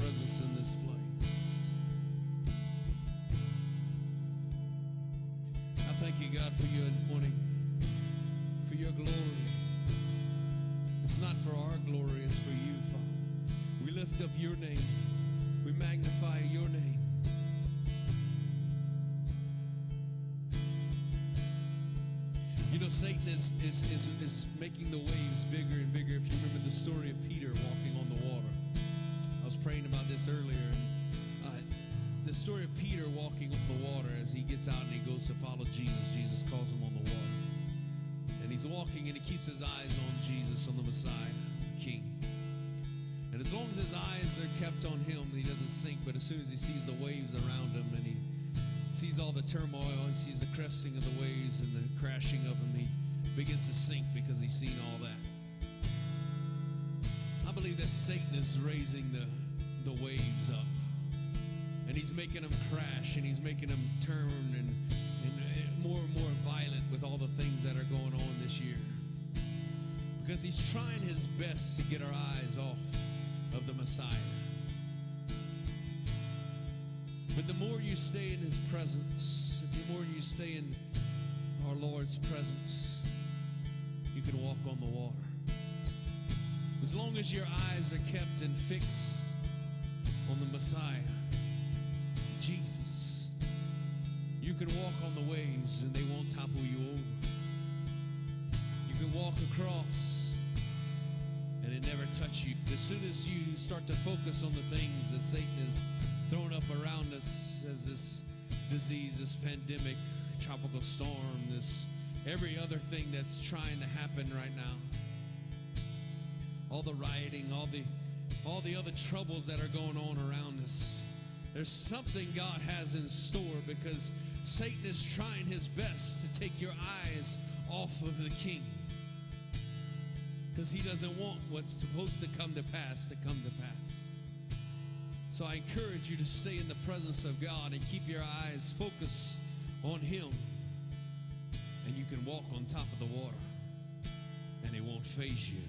presence in this place. I thank you, God, for your anointing, for your glory. It's not for our glory, it's for you, Father. We lift up your name, we magnify your name. You know, Satan is, is, is, is making the waves bigger and bigger. If you remember the story of Peter walking praying about this earlier. And, uh, the story of Peter walking on the water as he gets out and he goes to follow Jesus. Jesus calls him on the water. And he's walking and he keeps his eyes on Jesus, on the Messiah, King. And as long as his eyes are kept on him, he doesn't sink. But as soon as he sees the waves around him and he sees all the turmoil he sees the cresting of the waves and the crashing of them, he begins to sink because he's seen all that. I believe that Satan is raising the, the waves up. And he's making them crash and he's making them turn and, and more and more violent with all the things that are going on this year. Because he's trying his best to get our eyes off of the Messiah. But the more you stay in his presence, the more you stay in our Lord's presence, you can walk on the water. As long as your eyes are kept and fixed on the Messiah, Jesus, you can walk on the waves and they won't topple you over. You can walk across and it never touch you. As soon as you start to focus on the things that Satan is throwing up around us as this disease, this pandemic, tropical storm, this every other thing that's trying to happen right now. All the rioting, all the all the other troubles that are going on around us. There's something God has in store because Satan is trying his best to take your eyes off of the king because he doesn't want what's supposed to come to pass to come to pass. So I encourage you to stay in the presence of God and keep your eyes focused on him. And you can walk on top of the water and it won't faze you.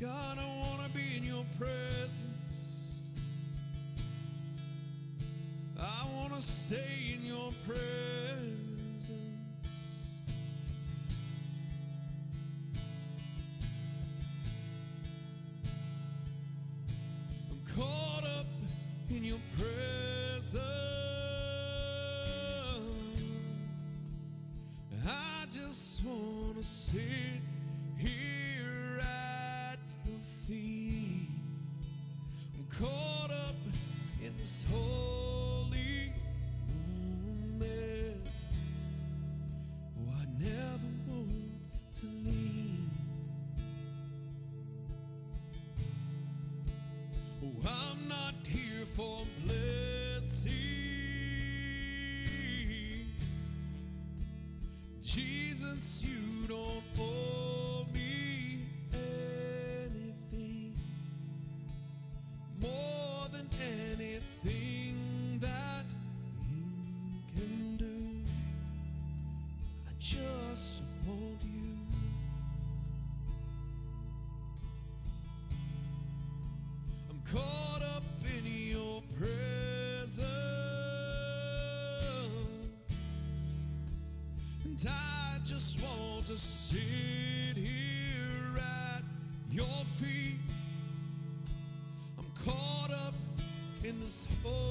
God, I want to be in your presence. I want to stay in your presence. I just want to sit here at your feet. I'm caught up in this holy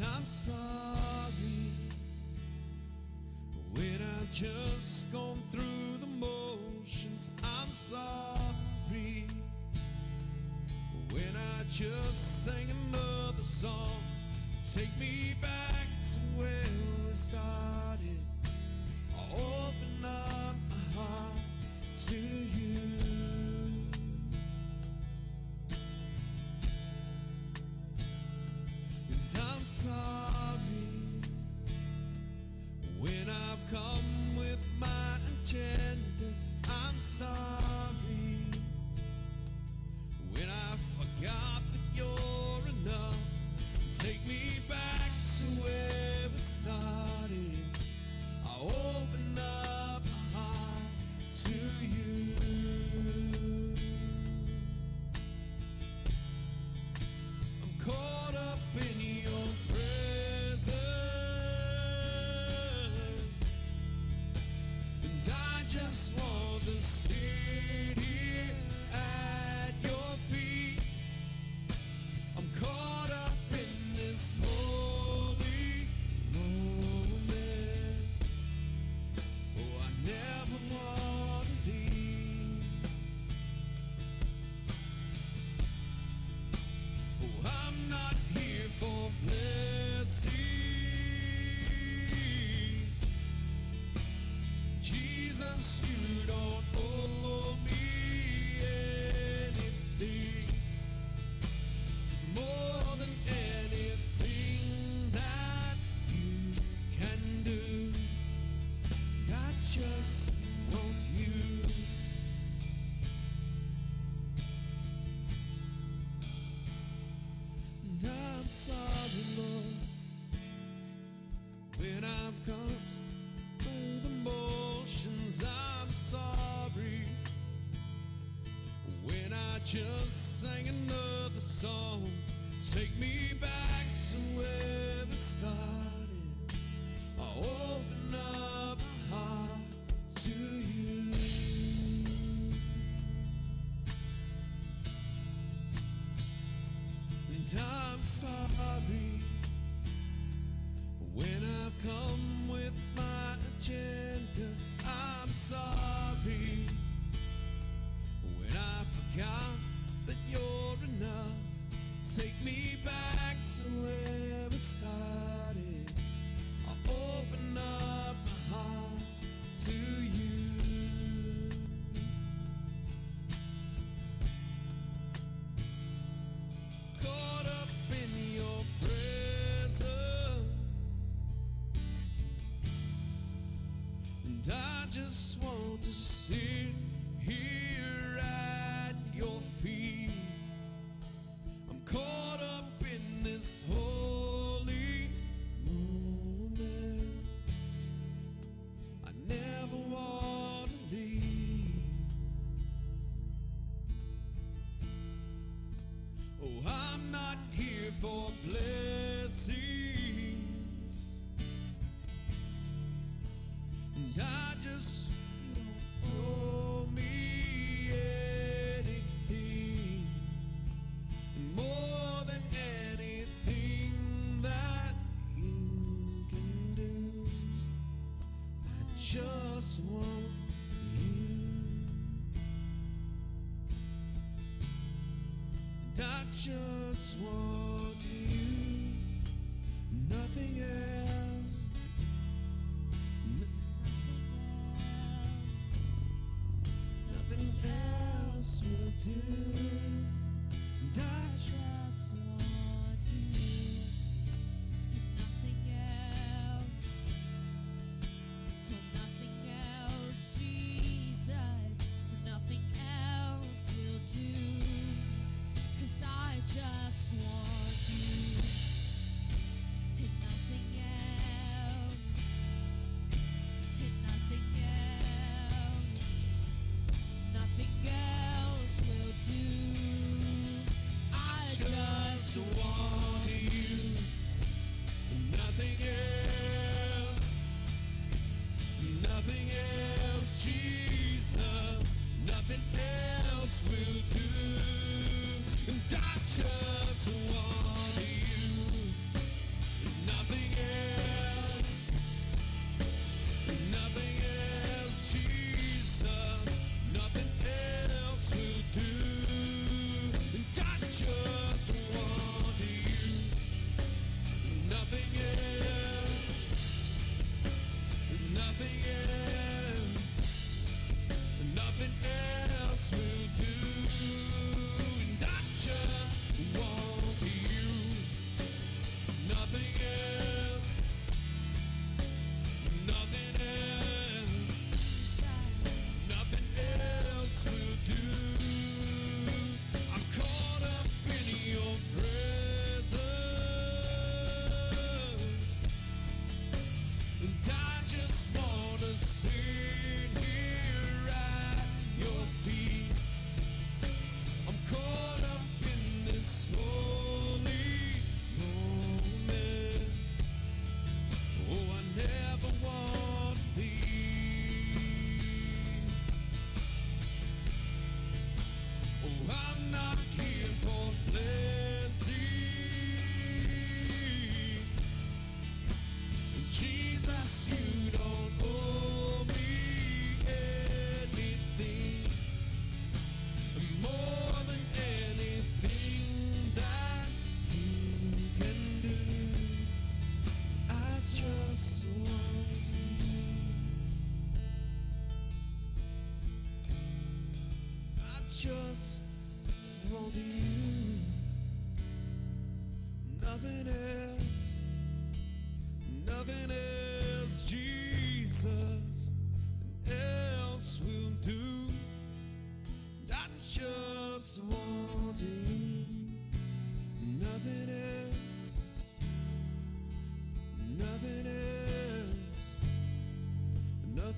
I'm sorry when I just gone through the motions. I'm sorry when I just sang another song. Take me back.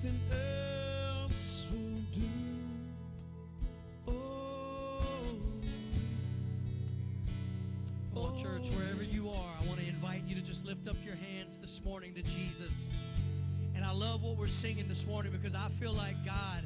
Nothing else will do. Oh, on, church, wherever you are, I want to invite you to just lift up your hands this morning to Jesus. And I love what we're singing this morning because I feel like God,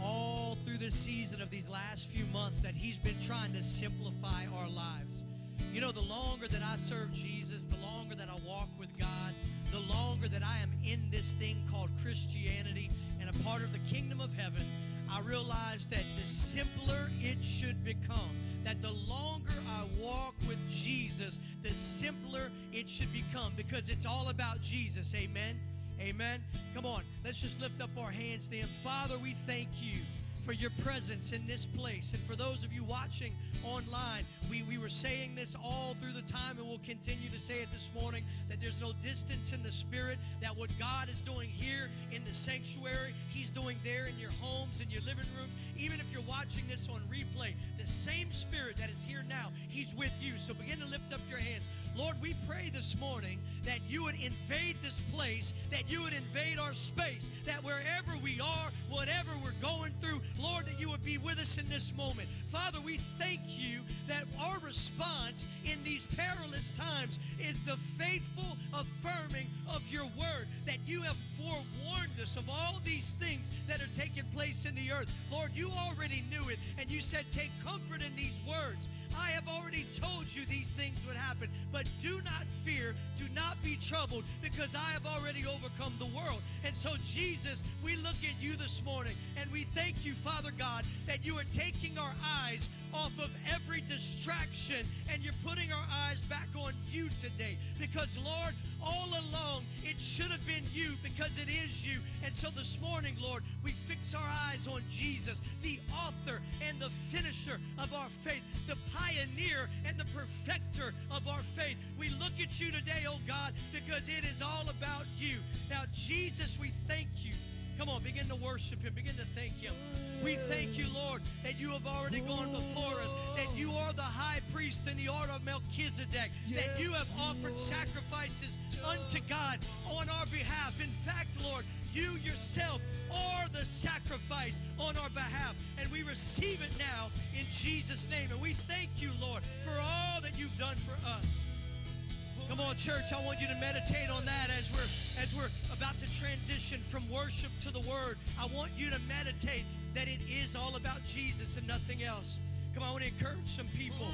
all through this season of these last few months, that He's been trying to simplify our lives. You know, the longer that I serve Jesus, the longer that I walk with God, the longer that I am in this thing called Christianity and a part of the kingdom of heaven, I realize that the simpler it should become. That the longer I walk with Jesus, the simpler it should become because it's all about Jesus. Amen. Amen. Come on, let's just lift up our hands Him. Father, we thank you for your presence in this place. And for those of you watching online, we, we were saying this all through the time, and we'll continue to say it this morning that there's no distance in the Spirit, that what God is doing here in the sanctuary, He's doing there in your homes, in your living room. Even if you're watching this on replay, the same Spirit that is here now, He's with you. So begin to lift up your hands. Lord, we pray this morning that you would invade this place, that you would invade our space, that wherever we are, whatever we're going through, Lord, that you would be with us in this moment. Father, we thank you that our response in these perilous times is the faithful affirming of your word, that you have forewarned us of all these things that are taking place in the earth. Lord, you already knew it, and you said, Take comfort in these words. I have already told you these things would happen, but do not fear, do not be troubled, because I have already overcome the world. And so, Jesus, we look at you this morning, and we thank you, Father God, that you are taking our eyes off of every distraction, and you're putting our eyes back on you today. Because, Lord, all along, it should have been you because it is you. And so this morning, Lord, we fix our eyes on Jesus, the author and the finisher of our faith, the pioneer and the perfecter of our faith. We look at you today, oh God, because it is all about you. Now, Jesus, we thank you. Come on, begin to worship Him, begin to thank Him. We thank you, Lord, that you have already gone before us, that you are the high priest in the order of Melchizedek, that you have offered sacrifices unto God on our behalf. In fact, Lord, you yourself are the sacrifice on our behalf, and we receive it now in Jesus' name. And we thank you, Lord, for all that you've done for us. Come on, church. I want you to meditate on that as we're as we're about to transition from worship to the word. I want you to meditate that it is all about Jesus and nothing else. Come on, I want to encourage some people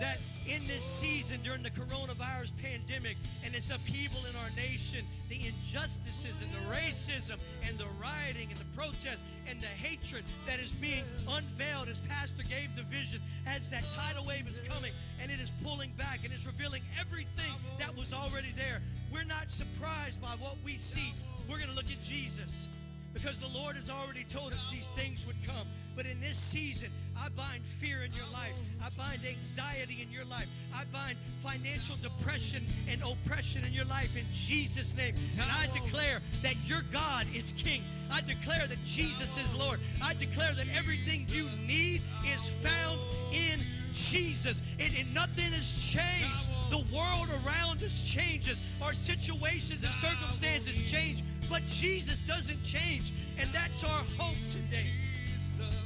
that in this season during the coronavirus pandemic and this upheaval in our nation, the injustices and the racism and the rioting and the protest and the hatred that is being unveiled as Pastor gave the vision as that tidal wave is coming and it is pulling back and it's revealing everything that was already there. We're not surprised by what we see. We're going to look at Jesus because the Lord has already told us these things would come. But in this season, I bind fear in your life. I bind anxiety in your life. I bind financial depression and oppression in your life in Jesus' name. And I declare that your God is King. I declare that Jesus is Lord. I declare that everything you need is found in Jesus. And, and nothing has changed. The world around us changes. Our situations and circumstances change. But Jesus doesn't change. And that's our hope today.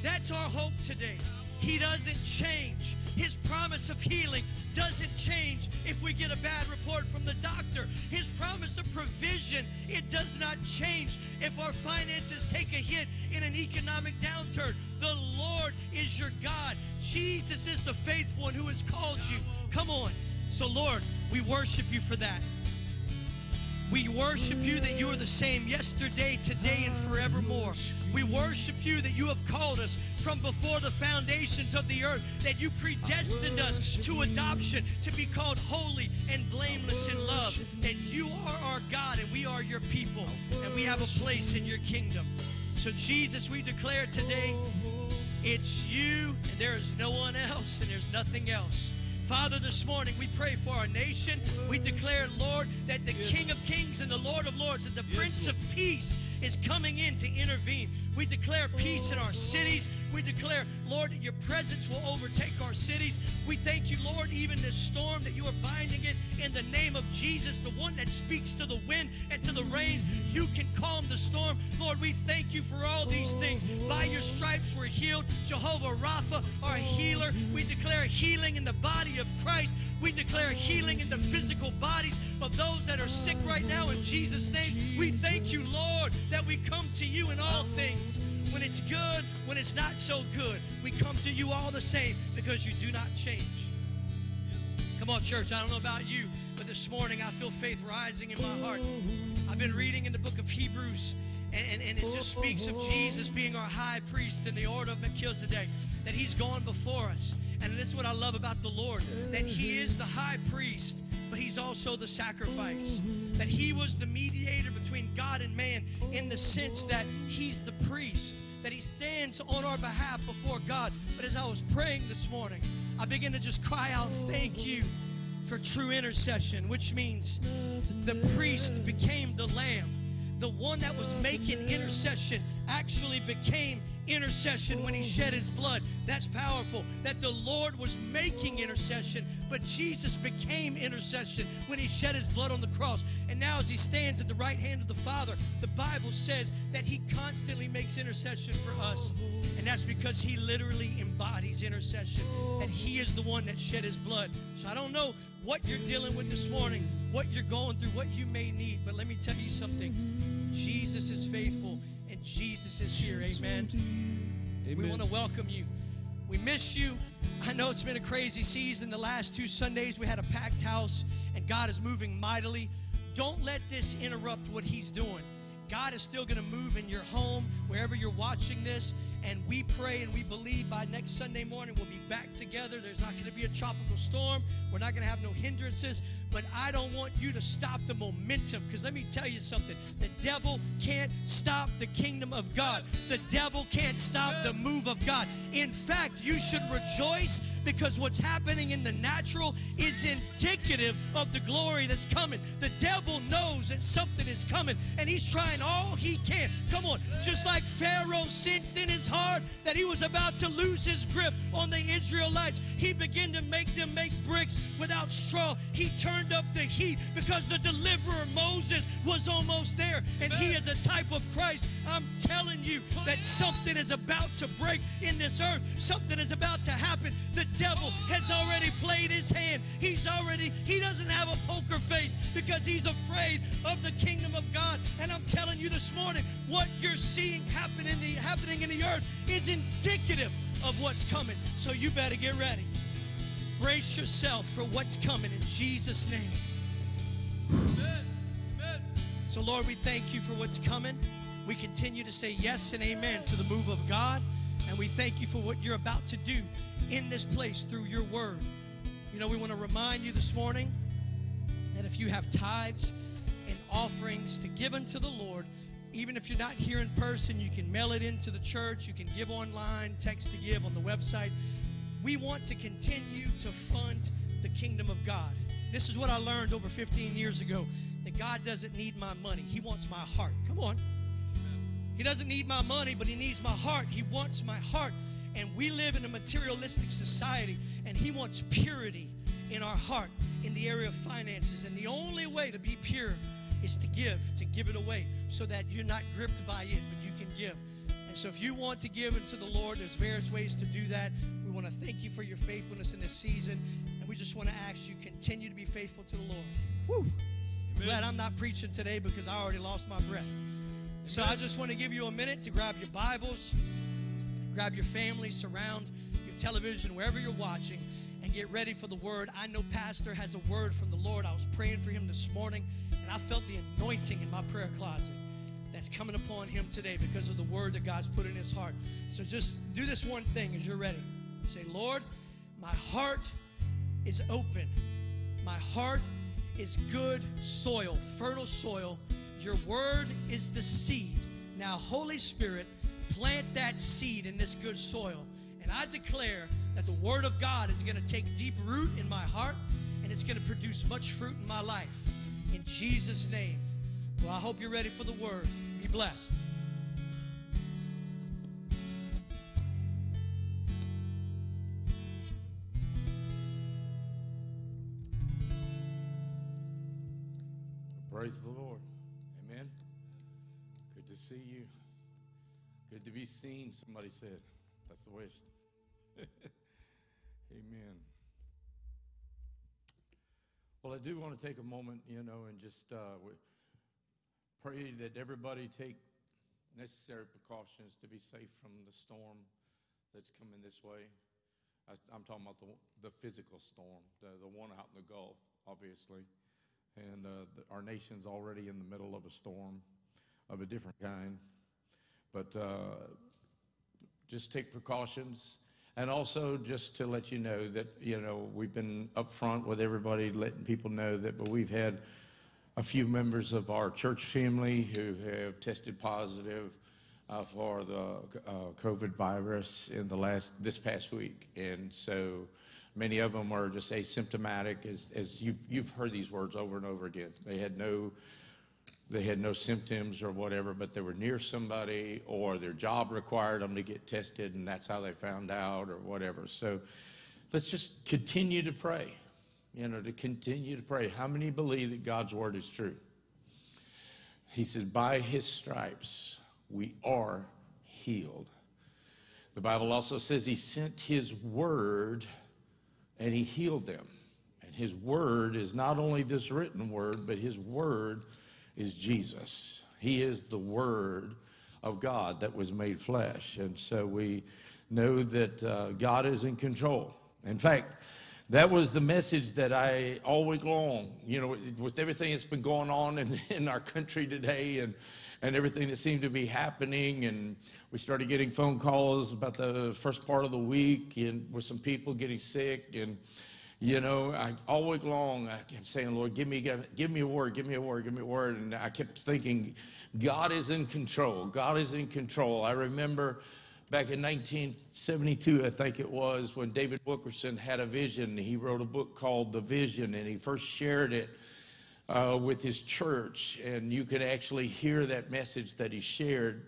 That's our hope today. He doesn't change. His promise of healing doesn't change if we get a bad report from the doctor. His promise of provision, it does not change if our finances take a hit in an economic downturn. The Lord is your God. Jesus is the faithful one who has called you. Come on. So, Lord, we worship you for that. We worship you that you are the same yesterday, today, and forevermore. We worship you that you have called us from before the foundations of the earth, that you predestined us to adoption, to be called holy and blameless in love. And you are our God, and we are your people, and we have a place in your kingdom. So, Jesus, we declare today it's you, and there is no one else, and there's nothing else. Father, this morning we pray for our nation. We declare, Lord, that the King of Kings and the Lord of Lords, and the Yes, Prince of Peace is coming in to intervene. We declare peace in our cities. We declare, Lord, that your presence will overtake our cities. We thank you, Lord, even this storm that you are binding it in the name of Jesus, the one that speaks to the wind and to the rains. You can calm the storm. Lord, we thank you for all these things. By your stripes we're healed. Jehovah Rapha, our healer. We declare healing in the body of Christ. We declare healing in the physical bodies of those that are sick right now in Jesus' name. We thank you, Lord, that we come to you in all things. When it's good, when it's not so good, we come to you all the same because you do not change. Come on, church. I don't know about you, but this morning I feel faith rising in my heart. I've been reading in the book of Hebrews, and, and, and it just speaks of Jesus being our high priest in the order of Melchizedek, that he's gone before us. And this is what I love about the Lord, that he is the high priest, but he's also the sacrifice. That he was the mediator between God and man in the sense that he's the priest, that he stands on our behalf before God. But as I was praying this morning, I began to just cry out, Thank you for true intercession, which means the priest became the lamb. The one that was making intercession actually became intercession when he shed his blood. That's powerful. That the Lord was making intercession, but Jesus became intercession when he shed his blood on the cross. And now, as he stands at the right hand of the Father, the Bible says that he constantly makes intercession for us. And that's because he literally embodies intercession. And he is the one that shed his blood. So I don't know what you're dealing with this morning, what you're going through, what you may need, but let me tell you something. Jesus is faithful and Jesus is here. Amen. We want to welcome you. We miss you. I know it's been a crazy season. The last two Sundays we had a packed house and God is moving mightily. Don't let this interrupt what He's doing. God is still going to move in your home, wherever you're watching this. And we pray and we believe by next Sunday morning we'll be back together. There's not going to be a tropical storm. We're not going to have no hindrances. But I don't want you to stop the momentum because let me tell you something. The devil can't stop the kingdom of God, the devil can't stop the move of God. In fact, you should rejoice because what's happening in the natural is indicative of the glory that's coming. The devil knows that something is coming and he's trying all he can. Come on, just like Pharaoh sensed in his heart that he was about to lose his grip on the Israelites, he began to make them make bricks without straw. He turned up the heat because the deliverer Moses was almost there and he is a type of Christ. I'm telling you that something is about to break in this earth. Something is about to happen. The devil has already played his hand. He's already, he doesn't have a poker face because he's afraid of the kingdom of God. And I'm telling you this morning, what you're seeing happen in the, happening in the earth is indicative of what's coming. So you better get ready. Brace yourself for what's coming in Jesus' name. Amen. Amen. So, Lord, we thank you for what's coming. We continue to say yes and amen to the move of God. And we thank you for what you're about to do in this place through your word. You know, we want to remind you this morning that if you have tithes and offerings to give unto the Lord, even if you're not here in person, you can mail it into the church, you can give online, text to give on the website. We want to continue to fund the kingdom of God. This is what I learned over 15 years ago that God doesn't need my money, He wants my heart. Come on. He doesn't need my money, but He needs my heart. He wants my heart. And we live in a materialistic society, and He wants purity in our heart in the area of finances. And the only way to be pure is to give, to give it away, so that you're not gripped by it, but you can give. And so, if you want to give into the Lord, there's various ways to do that. We want to thank you for your faithfulness in this season, and we just want to ask you continue to be faithful to the Lord. Woo! I'm glad I'm not preaching today because I already lost my breath. So I just want to give you a minute to grab your Bibles, grab your family, surround your television, wherever you're watching, and get ready for the word. I know Pastor has a word from the Lord. I was praying for him this morning, and I felt the anointing in my prayer closet that's coming upon him today because of the word that God's put in his heart. So just do this one thing as you're ready. Say, Lord, my heart is open. My heart is good soil, fertile soil. Your word is the seed. Now, Holy Spirit, plant that seed in this good soil. And I declare that the word of God is going to take deep root in my heart and it's going to produce much fruit in my life. In Jesus' name. Well, I hope you're ready for the word. Be blessed. Praise the Lord. See you. Good to be seen, somebody said. That's the way. Amen. Well, I do want to take a moment, you know, and just uh, pray that everybody take necessary precautions to be safe from the storm that's coming this way. I, I'm talking about the, the physical storm, the, the one out in the Gulf, obviously. And uh, the, our nation's already in the middle of a storm of a different kind. But uh, just take precautions. And also, just to let you know that, you know, we've been upfront with everybody, letting people know that, but we've had a few members of our church family who have tested positive uh, for the uh, COVID virus in the last, this past week. And so many of them are just asymptomatic, as, as you've, you've heard these words over and over again. They had no they had no symptoms or whatever, but they were near somebody or their job required them to get tested and that's how they found out or whatever. So let's just continue to pray, you know, to continue to pray. How many believe that God's word is true? He says, by his stripes we are healed. The Bible also says he sent his word and he healed them. And his word is not only this written word, but his word is Jesus. He is the word of God that was made flesh. And so we know that uh, God is in control. In fact, that was the message that I all week long, you know, with everything that's been going on in, in our country today and, and everything that seemed to be happening. And we started getting phone calls about the first part of the week and with some people getting sick. And, you know, I, all week long, I kept saying, Lord, give me, give me a word, give me a word, give me a word. And I kept thinking, God is in control. God is in control. I remember back in 1972, I think it was, when David Wilkerson had a vision. He wrote a book called The Vision, and he first shared it uh, with his church. And you can actually hear that message that he shared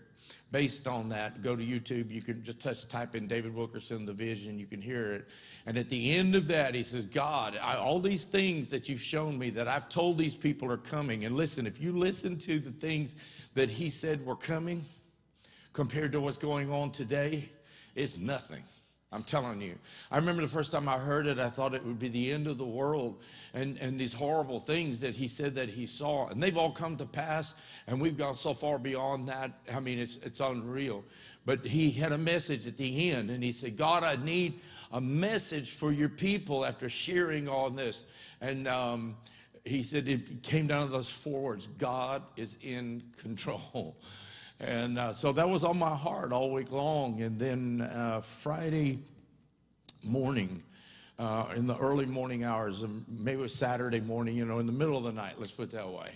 based on that. Go to YouTube. You can just touch, type in David Wilkerson, The Vision. You can hear it. And at the end of that, he says, God, I, all these things that you've shown me that I've told these people are coming. And listen, if you listen to the things that he said were coming, compared to what's going on today, it's nothing. I'm telling you. I remember the first time I heard it, I thought it would be the end of the world and, and these horrible things that he said that he saw. And they've all come to pass, and we've gone so far beyond that. I mean, it's, it's unreal. But he had a message at the end, and he said, God, I need a message for your people after sharing all this. And um, he said it came down to those four words God is in control. And uh, so that was on my heart all week long. And then uh, Friday morning, uh, in the early morning hours, maybe it was Saturday morning, you know, in the middle of the night, let's put it that way,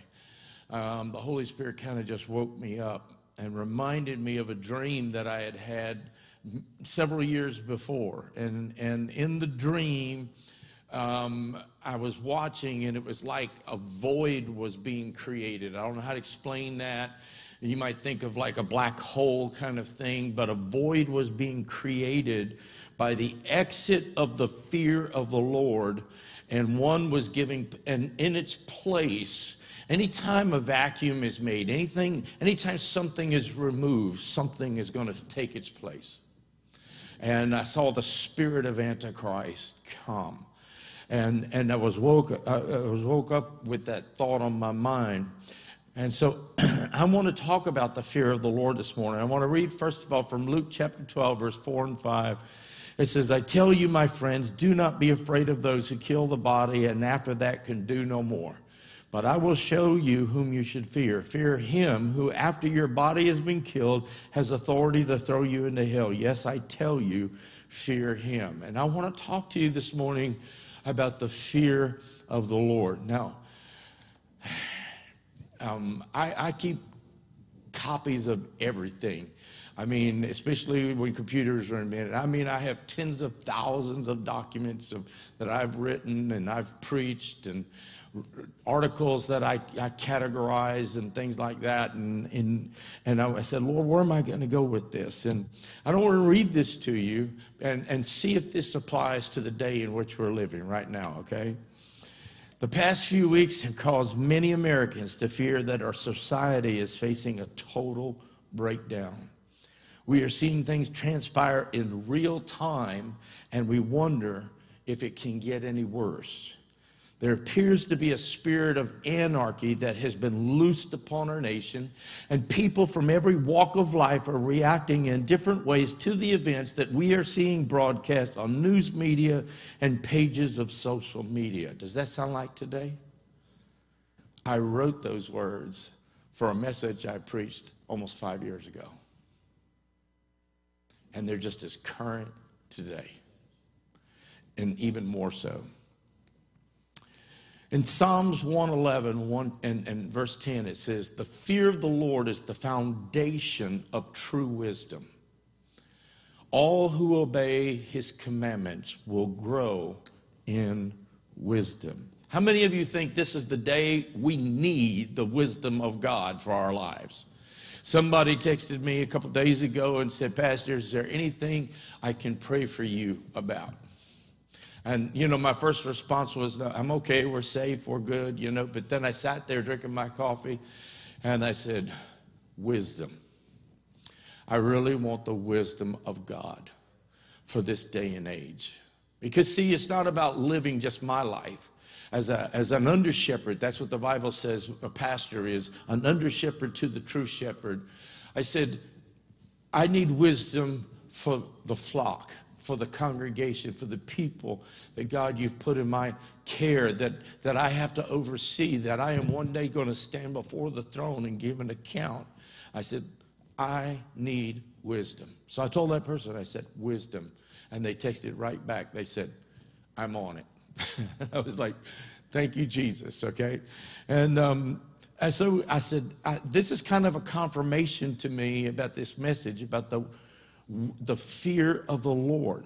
um, the Holy Spirit kind of just woke me up and reminded me of a dream that I had had several years before. And, and in the dream, um, I was watching, and it was like a void was being created. I don't know how to explain that. You might think of like a black hole kind of thing, but a void was being created by the exit of the fear of the Lord, and one was giving, and in its place, anytime a vacuum is made, anything, anytime something is removed, something is going to take its place. And I saw the spirit of Antichrist come. And, and I was woke I I was woke up with that thought on my mind. And so I want to talk about the fear of the Lord this morning. I want to read, first of all, from Luke chapter 12, verse 4 and 5. It says, I tell you, my friends, do not be afraid of those who kill the body and after that can do no more. But I will show you whom you should fear. Fear him who, after your body has been killed, has authority to throw you into hell. Yes, I tell you, fear him. And I want to talk to you this morning about the fear of the Lord. Now, um, I, I keep copies of everything. I mean, especially when computers are invented. I mean, I have tens of thousands of documents of, that I've written and I've preached and articles that I, I categorize and things like that. And, and, and I said, Lord, where am I going to go with this? And I don't want to read this to you and, and see if this applies to the day in which we're living right now, okay? The past few weeks have caused many Americans to fear that our society is facing a total breakdown. We are seeing things transpire in real time, and we wonder if it can get any worse. There appears to be a spirit of anarchy that has been loosed upon our nation, and people from every walk of life are reacting in different ways to the events that we are seeing broadcast on news media and pages of social media. Does that sound like today? I wrote those words for a message I preached almost five years ago, and they're just as current today, and even more so. In Psalms 111, 1 and, and verse 10, it says, The fear of the Lord is the foundation of true wisdom. All who obey his commandments will grow in wisdom. How many of you think this is the day we need the wisdom of God for our lives? Somebody texted me a couple days ago and said, Pastor, is there anything I can pray for you about? And, you know, my first response was, no, I'm okay, we're safe, we're good, you know. But then I sat there drinking my coffee and I said, wisdom. I really want the wisdom of God for this day and age. Because, see, it's not about living just my life. As, a, as an under shepherd, that's what the Bible says a pastor is an under shepherd to the true shepherd. I said, I need wisdom for the flock for the congregation, for the people that God you've put in my care, that, that I have to oversee, that I am one day going to stand before the throne and give an account. I said, I need wisdom. So I told that person, I said, wisdom. And they texted right back. They said, I'm on it. I was like, thank you, Jesus, okay? And, um, and so I said, I, this is kind of a confirmation to me about this message, about the the fear of the Lord.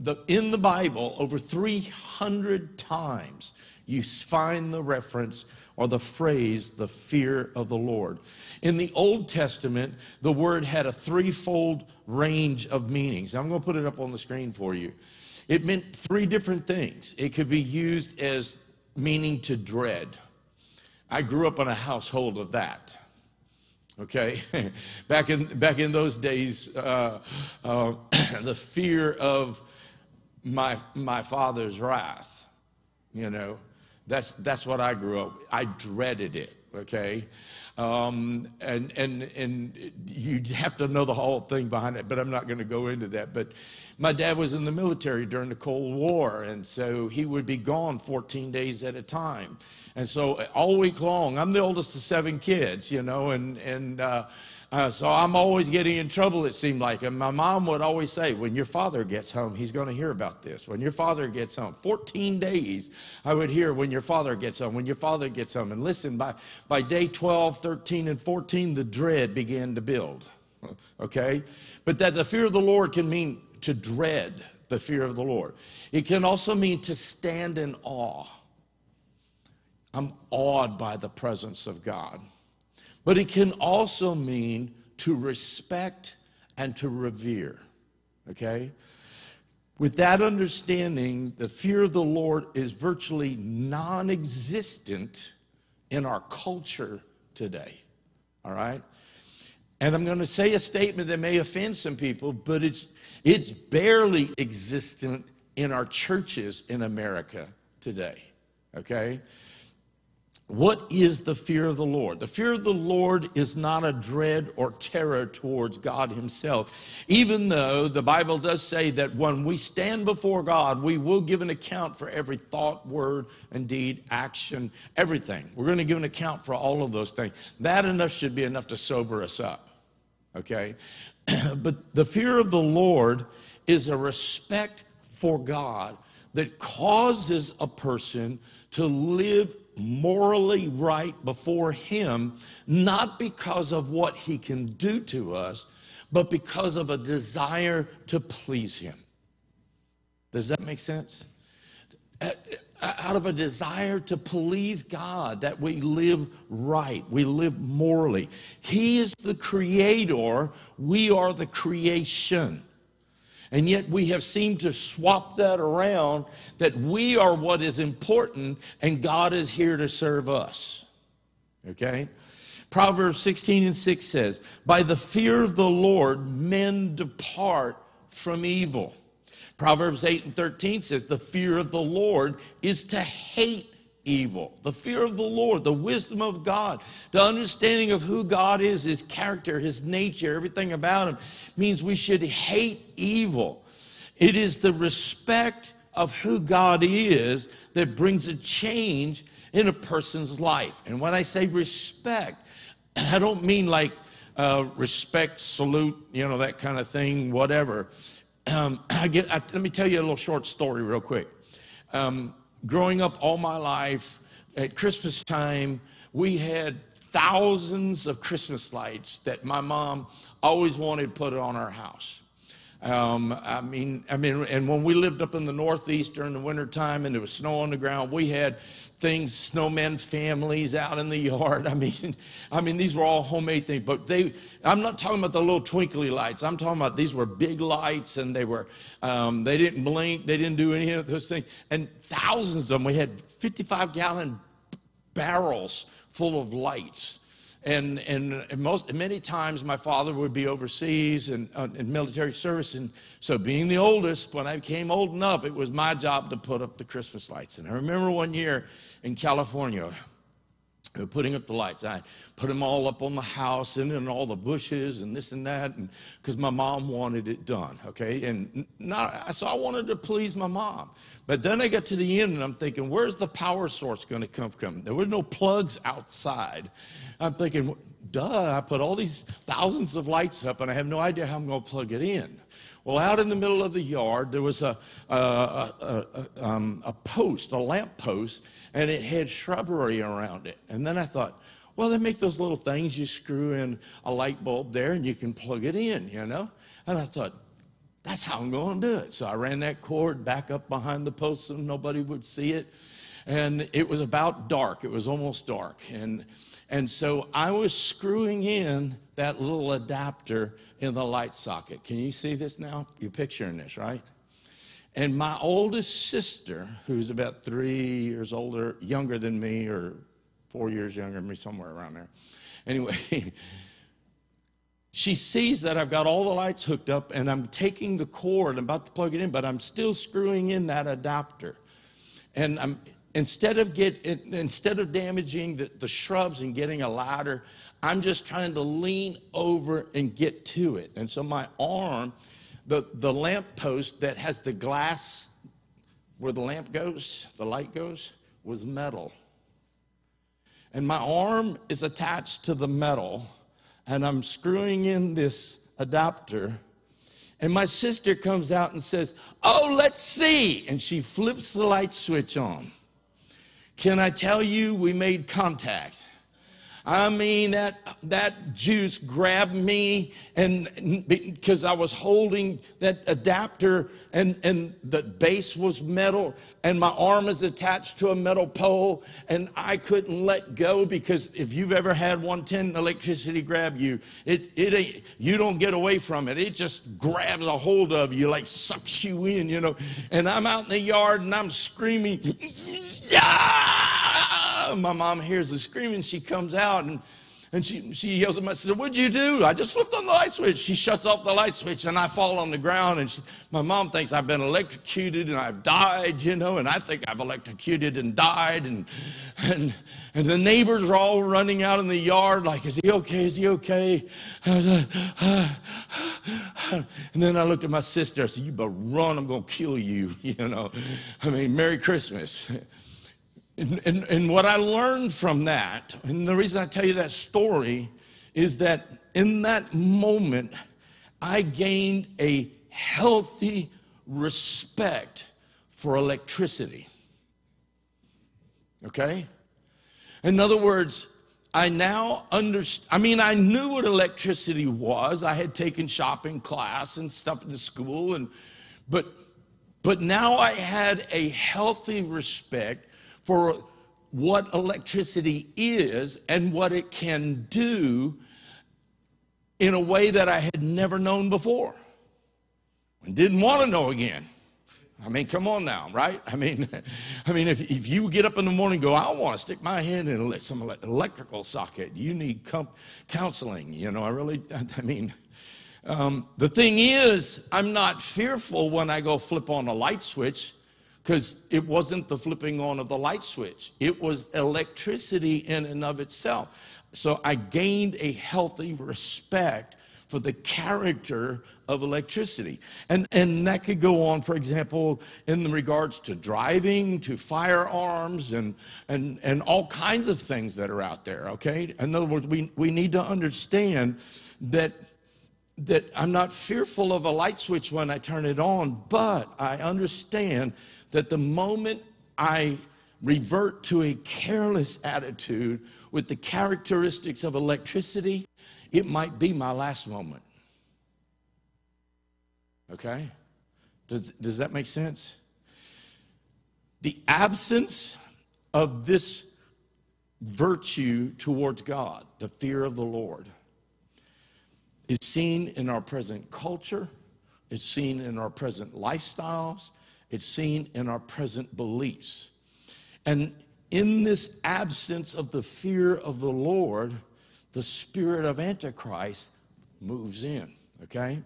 The, in the Bible, over 300 times, you find the reference or the phrase, the fear of the Lord. In the Old Testament, the word had a threefold range of meanings. I'm going to put it up on the screen for you. It meant three different things. It could be used as meaning to dread. I grew up in a household of that. Okay, back in back in those days, uh, uh, the fear of my my father's wrath, you know, that's that's what I grew up. I dreaded it. Okay, um, and and and you have to know the whole thing behind it, but I'm not going to go into that. But my dad was in the military during the Cold War, and so he would be gone 14 days at a time. And so all week long, I'm the oldest of seven kids, you know, and, and uh, uh, so I'm always getting in trouble, it seemed like. And my mom would always say, when your father gets home, he's going to hear about this. When your father gets home, 14 days, I would hear when your father gets home, when your father gets home. And listen, by, by day 12, 13, and 14, the dread began to build. Okay? But that the fear of the Lord can mean to dread the fear of the Lord. It can also mean to stand in awe. I'm awed by the presence of God. But it can also mean to respect and to revere. Okay? With that understanding, the fear of the Lord is virtually non existent in our culture today. All right? And I'm going to say a statement that may offend some people, but it's, it's barely existent in our churches in America today. Okay? What is the fear of the Lord? The fear of the Lord is not a dread or terror towards God Himself, even though the Bible does say that when we stand before God, we will give an account for every thought, word, and deed, action, everything. We're going to give an account for all of those things. That enough should be enough to sober us up, okay? but the fear of the Lord is a respect for God that causes a person to live morally right before Him, not because of what He can do to us, but because of a desire to please Him. Does that make sense? out of a desire to please God, that we live right, we live morally. He is the creator, we are the creation. And yet we have seemed to swap that around that we are what is important and God is here to serve us. Okay? Proverbs 16 and 6 says, By the fear of the Lord, men depart from evil. Proverbs 8 and 13 says, The fear of the Lord is to hate evil. The fear of the Lord, the wisdom of God, the understanding of who God is, his character, his nature, everything about him means we should hate evil. It is the respect of who God is that brings a change in a person's life. And when I say respect, I don't mean like uh, respect, salute, you know, that kind of thing, whatever. Um, I get, I, let me tell you a little short story, real quick. Um, growing up all my life, at Christmas time, we had thousands of Christmas lights that my mom always wanted put on our house. Um, I mean, I mean, and when we lived up in the Northeast during the wintertime and there was snow on the ground, we had things, snowman families out in the yard. I mean, I mean, these were all homemade things, but they, I'm not talking about the little twinkly lights. I'm talking about these were big lights and they were, um, they didn't blink. They didn't do any of those things. And thousands of them, we had 55 gallon barrels full of lights. And, and, and most, many times my father would be overseas and uh, in military service. And so, being the oldest, when I became old enough, it was my job to put up the Christmas lights. And I remember one year in California, were putting up the lights. I put them all up on the house and in all the bushes and this and that, and because my mom wanted it done. Okay, and not so I wanted to please my mom. But then I got to the end and I'm thinking, where's the power source going to come from? There were no plugs outside. I'm thinking, duh, I put all these thousands of lights up and I have no idea how I'm going to plug it in. Well, out in the middle of the yard, there was a, a, a, a, um, a post, a lamp post, and it had shrubbery around it. And then I thought, well, they make those little things, you screw in a light bulb there and you can plug it in, you know? And I thought, that's how I'm going to do it. So I ran that cord back up behind the post so nobody would see it. And it was about dark, it was almost dark. And, and so I was screwing in that little adapter in the light socket. Can you see this now? You're picturing this, right? And my oldest sister, who's about three years older, younger than me, or four years younger than me, somewhere around there. Anyway, she sees that I've got all the lights hooked up and I'm taking the cord, I'm about to plug it in, but I'm still screwing in that adapter. And I'm instead of get instead of damaging the, the shrubs and getting a ladder, I'm just trying to lean over and get to it. And so my arm, the, the lamp post that has the glass where the lamp goes, the light goes, was metal. And my arm is attached to the metal and I'm screwing in this adapter. And my sister comes out and says, Oh, let's see. And she flips the light switch on. Can I tell you, we made contact? I mean, that, that juice grabbed me, and because I was holding that adapter, and, and the base was metal, and my arm is attached to a metal pole, and I couldn't let go because if you've ever had 110 electricity grab you, it, it ain't, you don't get away from it. It just grabs a hold of you, like sucks you in, you know. And I'm out in the yard and I'm screaming, yeah! My mom hears the screaming. She comes out and, and she, she yells at me, says, What'd you do? I just flipped on the light switch. She shuts off the light switch and I fall on the ground. And she, my mom thinks I've been electrocuted and I've died, you know, and I think I've electrocuted and died. And, and, and the neighbors are all running out in the yard, like, Is he okay? Is he okay? And then I looked at my sister. I said, You better run. I'm going to kill you, you know. I mean, Merry Christmas. And, and, and, what I learned from that, and the reason I tell you that story, is that in that moment, I gained a healthy respect for electricity. Okay? In other words, I now understand. I mean, I knew what electricity was. I had taken shopping class and stuff in the school, and but But now I had a healthy respect for what electricity is and what it can do in a way that I had never known before and didn't want to know again. I mean, come on now, right? I mean, I mean, if, if you get up in the morning and go, I want to stick my hand in some electrical socket, you need counseling. You know, I really, I mean, um, the thing is, I'm not fearful when I go flip on a light switch because it wasn't the flipping on of the light switch, it was electricity in and of itself. So I gained a healthy respect for the character of electricity. And, and that could go on, for example, in regards to driving, to firearms, and, and, and all kinds of things that are out there, okay? In other words, we, we need to understand that that I'm not fearful of a light switch when I turn it on, but I understand that the moment I revert to a careless attitude with the characteristics of electricity, it might be my last moment. Okay? Does, does that make sense? The absence of this virtue towards God, the fear of the Lord, is seen in our present culture, it's seen in our present lifestyles, it's seen in our present beliefs. And in this absence of the fear of the Lord, the spirit of Antichrist moves in, okay?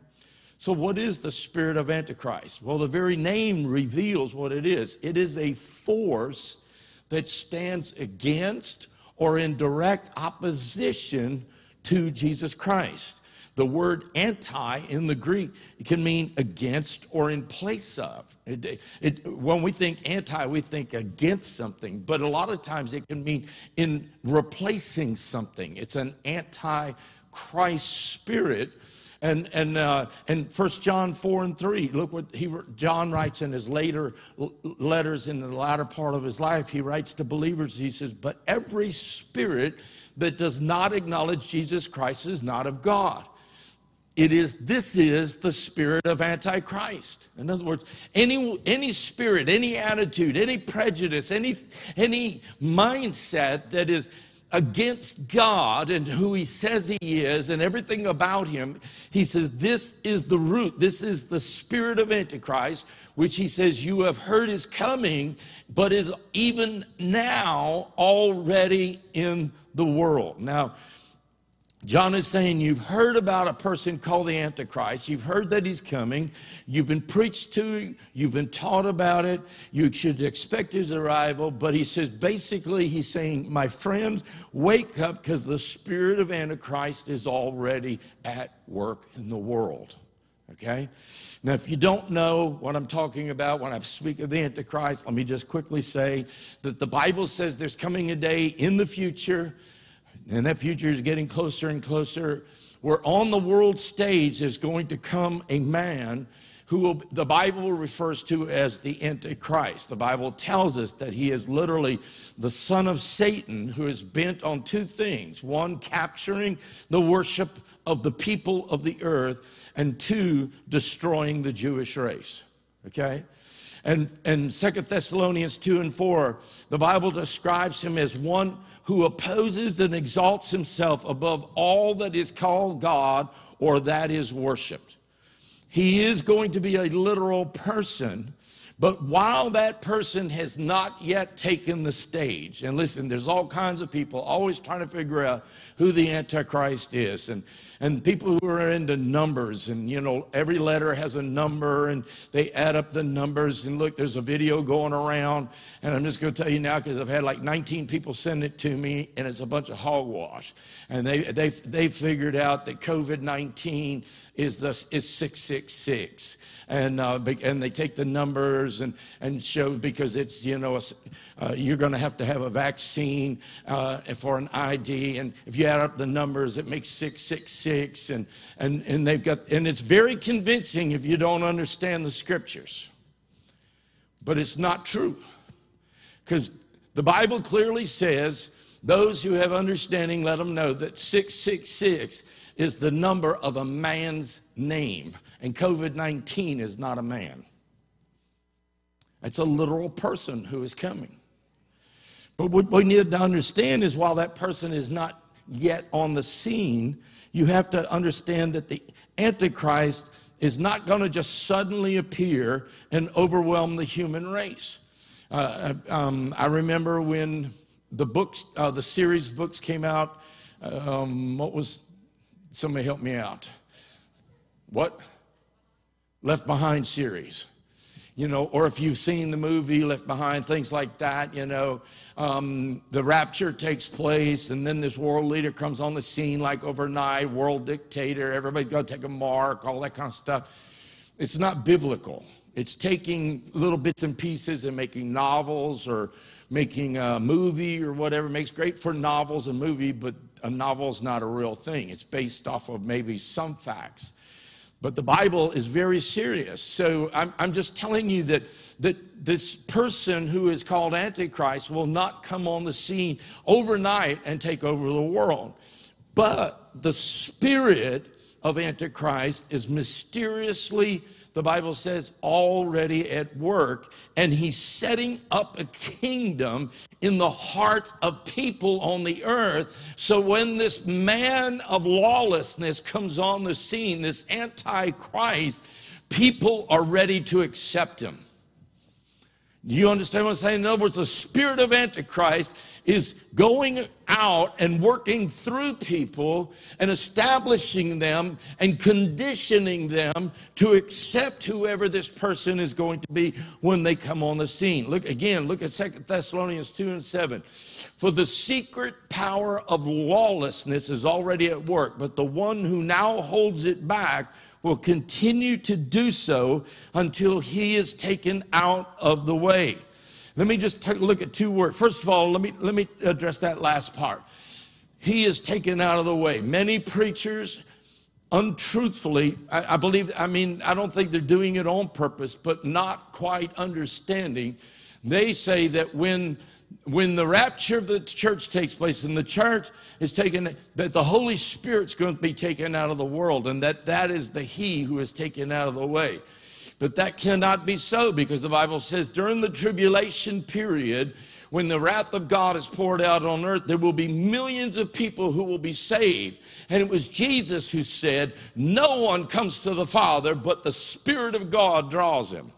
So, what is the spirit of Antichrist? Well, the very name reveals what it is it is a force that stands against or in direct opposition to Jesus Christ. The word anti in the Greek can mean against or in place of. It, it, when we think anti, we think against something, but a lot of times it can mean in replacing something. It's an anti Christ spirit. And and uh, and First John four and three. Look what he John writes in his later letters in the latter part of his life. He writes to believers. He says, "But every spirit that does not acknowledge Jesus Christ is not of God." It is this is the spirit of antichrist. In other words any any spirit any attitude any prejudice any any mindset that is against god and who he says he is and everything about him he says this is the root. This is the spirit of antichrist which he says you have heard is coming but is even now already in the world. Now John is saying, You've heard about a person called the Antichrist. You've heard that he's coming. You've been preached to. You've been taught about it. You should expect his arrival. But he says, basically, he's saying, My friends, wake up because the spirit of Antichrist is already at work in the world. Okay? Now, if you don't know what I'm talking about when I speak of the Antichrist, let me just quickly say that the Bible says there's coming a day in the future and that future is getting closer and closer, where on the world stage is going to come a man who will, the Bible refers to as the Antichrist. The Bible tells us that he is literally the son of Satan who is bent on two things one, capturing the worship of the people of the earth, and two, destroying the Jewish race. Okay? And, and 2 Thessalonians 2 and 4, the Bible describes him as one who opposes and exalts himself above all that is called God or that is worshiped. He is going to be a literal person, but while that person has not yet taken the stage, and listen, there's all kinds of people always trying to figure out who the Antichrist is, and, and people who are into numbers, and you know, every letter has a number, and they add up the numbers. And look, there's a video going around, and I'm just going to tell you now because I've had like 19 people send it to me, and it's a bunch of hogwash. And they, they, they figured out that COVID 19 is, the, is 666 and uh, and they take the numbers and and show because it's you know uh, you're going to have to have a vaccine uh, for an ID, and if you add up the numbers, it makes six six six, and and and they've got and it's very convincing if you don't understand the scriptures, but it's not true. Because the Bible clearly says. Those who have understanding, let them know that 666 is the number of a man's name, and COVID 19 is not a man. It's a literal person who is coming. But what we need to understand is while that person is not yet on the scene, you have to understand that the Antichrist is not going to just suddenly appear and overwhelm the human race. Uh, um, I remember when the books, uh, the series books came out. Um, what was, somebody help me out. What? Left Behind series. You know, or if you've seen the movie Left Behind, things like that, you know, um, the rapture takes place, and then this world leader comes on the scene like overnight, world dictator, everybody's got to take a mark, all that kind of stuff. It's not biblical. It's taking little bits and pieces and making novels or making a movie or whatever. It makes great for novels and movie, but a novel's not a real thing. It's based off of maybe some facts. But the Bible is very serious. So I'm, I'm just telling you that, that this person who is called Antichrist will not come on the scene overnight and take over the world. But the spirit of Antichrist is mysteriously the Bible says, already at work, and he's setting up a kingdom in the hearts of people on the earth. So when this man of lawlessness comes on the scene, this antichrist, people are ready to accept him. Do you understand what I'm saying? In other words, the spirit of Antichrist is going out and working through people and establishing them and conditioning them to accept whoever this person is going to be when they come on the scene. Look again, look at Second Thessalonians 2 and 7. For the secret power of lawlessness is already at work, but the one who now holds it back will continue to do so until he is taken out of the way. Let me just take a look at two words. First of all, let me, let me address that last part. He is taken out of the way. Many preachers, untruthfully, I, I believe, I mean, I don't think they're doing it on purpose, but not quite understanding. They say that when when the rapture of the church takes place and the church is taken that the holy spirit's going to be taken out of the world and that that is the he who is taken out of the way. But that cannot be so because the bible says during the tribulation period when the wrath of god is poured out on earth there will be millions of people who will be saved. And it was jesus who said no one comes to the father but the spirit of god draws him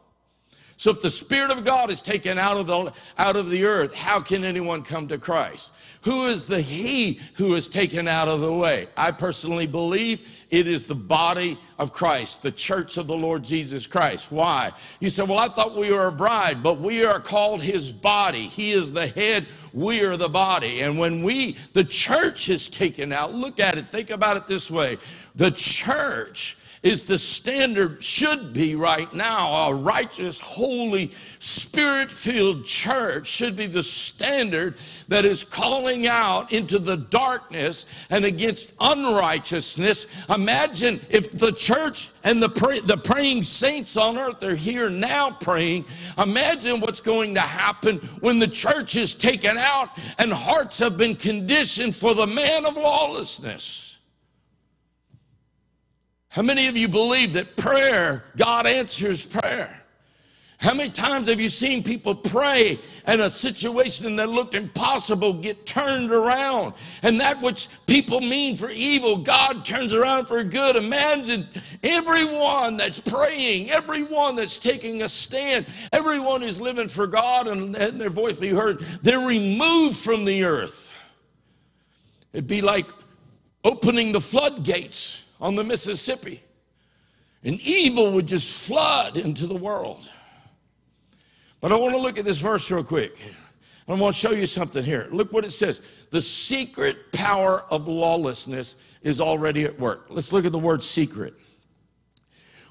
so if the Spirit of God is taken out of the, out of the earth, how can anyone come to Christ? Who is the He who is taken out of the way? I personally believe it is the body of Christ, the church of the Lord Jesus Christ. Why? You said, Well, I thought we were a bride, but we are called His body. He is the head, we are the body. And when we, the church is taken out, look at it, think about it this way the church is the standard, should be right now. A righteous, holy, spirit filled church should be the standard that is calling out into the darkness and against unrighteousness. Imagine if the church and the, pray, the praying saints on earth are here now praying. Imagine what's going to happen when the church is taken out and hearts have been conditioned for the man of lawlessness. How many of you believe that prayer, God answers prayer? How many times have you seen people pray and a situation that looked impossible get turned around? And that which people mean for evil, God turns around for good. Imagine everyone that's praying, everyone that's taking a stand, everyone who's living for God and, and their voice be heard, they're removed from the earth. It'd be like opening the floodgates on the Mississippi. And evil would just flood into the world. But I want to look at this verse real quick. I want to show you something here. Look what it says. The secret power of lawlessness is already at work. Let's look at the word secret.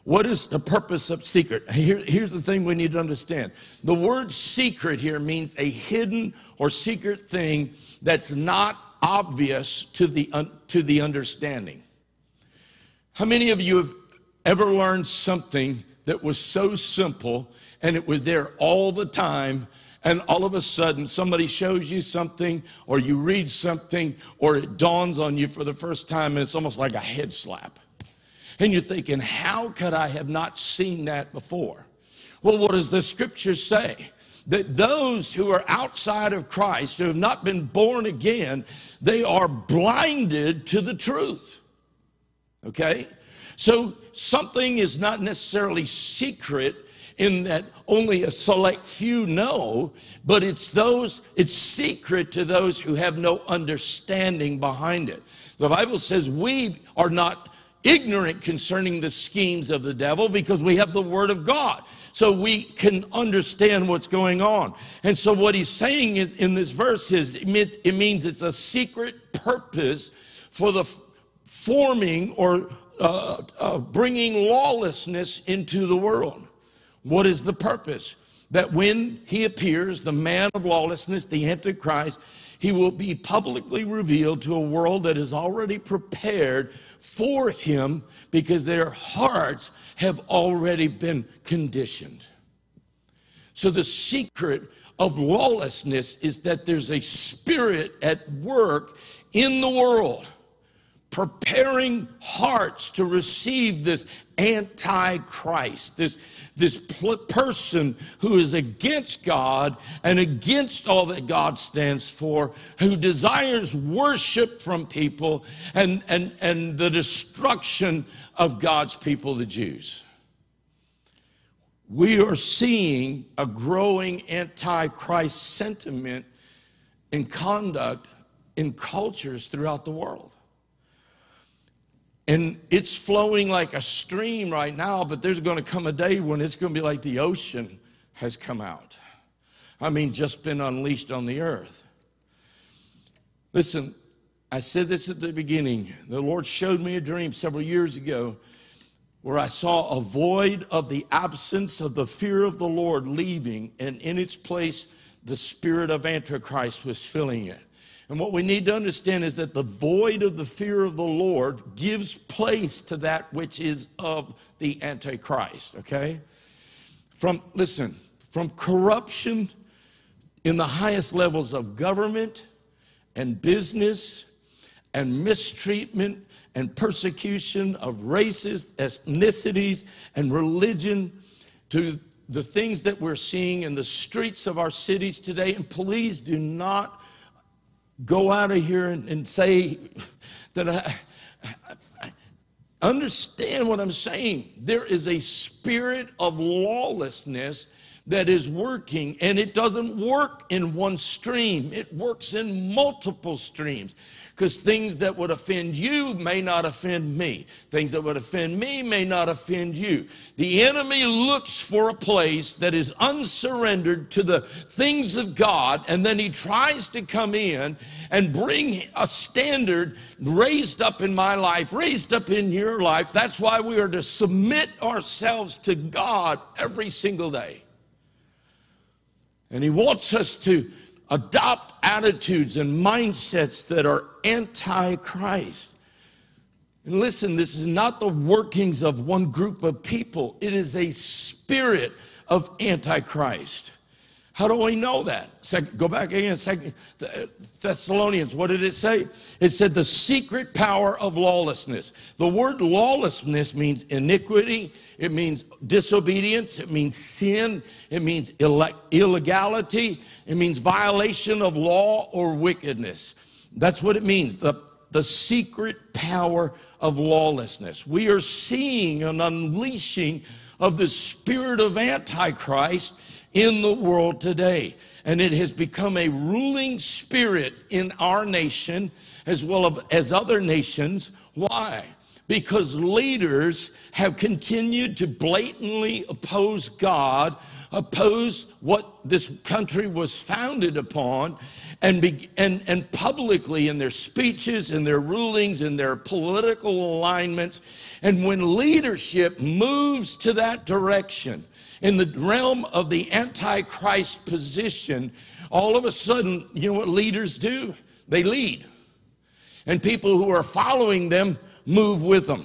What is the purpose of secret? Here, here's the thing we need to understand. The word secret here means a hidden or secret thing that's not obvious to the, to the understanding. How many of you have ever learned something that was so simple and it was there all the time? And all of a sudden, somebody shows you something, or you read something, or it dawns on you for the first time, and it's almost like a head slap. And you're thinking, how could I have not seen that before? Well, what does the scripture say? That those who are outside of Christ, who have not been born again, they are blinded to the truth. Okay? So something is not necessarily secret in that only a select few know, but it's those, it's secret to those who have no understanding behind it. The Bible says we are not ignorant concerning the schemes of the devil because we have the word of God. So we can understand what's going on. And so what he's saying is in this verse is it means it's a secret purpose for the forming or uh, uh, bringing lawlessness into the world. What is the purpose? That when he appears, the man of lawlessness, the Antichrist, he will be publicly revealed to a world that is already prepared for him because their hearts have already been conditioned. So the secret of lawlessness is that there's a spirit at work in the world preparing hearts to receive this antichrist, this, this pl- person who is against God and against all that God stands for, who desires worship from people and, and, and the destruction of God's people, the Jews. We are seeing a growing antichrist sentiment in conduct in cultures throughout the world. And it's flowing like a stream right now, but there's going to come a day when it's going to be like the ocean has come out. I mean, just been unleashed on the earth. Listen, I said this at the beginning. The Lord showed me a dream several years ago where I saw a void of the absence of the fear of the Lord leaving, and in its place, the spirit of Antichrist was filling it. And what we need to understand is that the void of the fear of the Lord gives place to that which is of the Antichrist, okay? From, listen, from corruption in the highest levels of government and business and mistreatment and persecution of races, ethnicities, and religion to the things that we're seeing in the streets of our cities today. And please do not go out of here and, and say that I, I, understand what I'm saying. There is a spirit of lawlessness that is working, and it doesn't work in one stream, it works in multiple streams because things that would offend you may not offend me. Things that would offend me may not offend you. The enemy looks for a place that is unsurrendered to the things of God, and then he tries to come in and bring a standard raised up in my life, raised up in your life. That's why we are to submit ourselves to God every single day. And he wants us to adopt attitudes and mindsets that are anti Christ. And listen, this is not the workings of one group of people, it is a spirit of antichrist. How do we know that? Second, go back again, Second uh, Thessalonians. What did it say? It said the secret power of lawlessness. The word lawlessness means iniquity. It means disobedience. It means sin. It means illegality. It means violation of law or wickedness. That's what it means. The, the secret power of lawlessness. We are seeing an unleashing of the spirit of Antichrist in the world today. And it has become a ruling spirit in our nation as well as other nations. Why? Because leaders have continued to blatantly oppose God, oppose what this country was founded upon, and, be, and, and publicly in their speeches, in their rulings, in their political alignments. And when leadership moves to that direction, in the realm of the antichrist position, all of a sudden, you know what leaders do? They lead. And people who are following them move with them.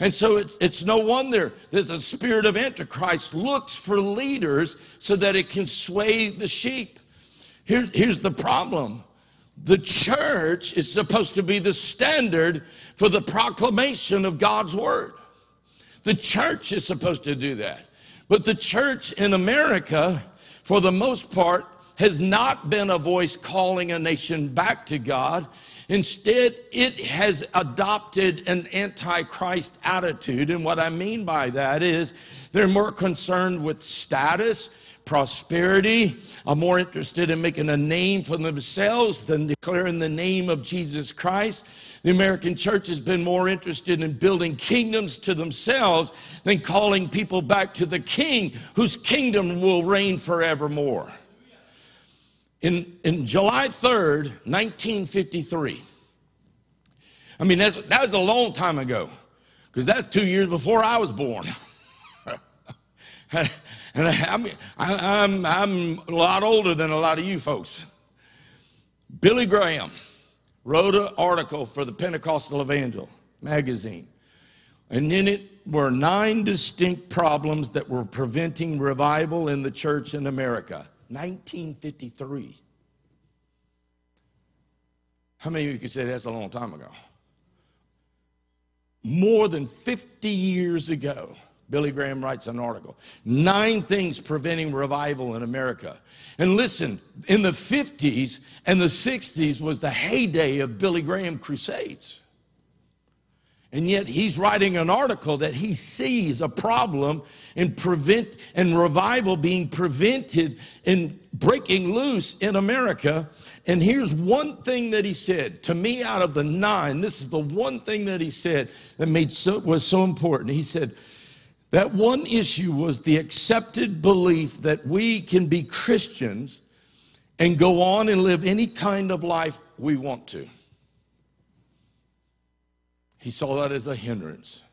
And so it's, it's no wonder that the spirit of Antichrist looks for leaders so that it can sway the sheep. Here, here's the problem the church is supposed to be the standard for the proclamation of God's word. The church is supposed to do that. But the church in America, for the most part, has not been a voice calling a nation back to God. Instead, it has adopted an antichrist attitude. And what I mean by that is they're more concerned with status, prosperity, are more interested in making a name for themselves than declaring the name of Jesus Christ. The American church has been more interested in building kingdoms to themselves than calling people back to the king whose kingdom will reign forevermore. In, in July 3rd, 1953, I mean, that's, that was a long time ago because that's two years before I was born. and I'm, I'm, I'm a lot older than a lot of you folks. Billy Graham wrote an article for the Pentecostal Evangel magazine. And in it were nine distinct problems that were preventing revival in the church in America. 1953. How many of you could say that's a long time ago? More than 50 years ago, Billy Graham writes an article Nine things preventing revival in America. And listen, in the 50s and the 60s was the heyday of Billy Graham crusades. And yet he's writing an article that he sees a problem in prevent and revival being prevented in breaking loose in America. And here's one thing that he said to me out of the nine. This is the one thing that he said that made so was so important. He said that one issue was the accepted belief that we can be Christians and go on and live any kind of life we want to. He saw that as a hindrance.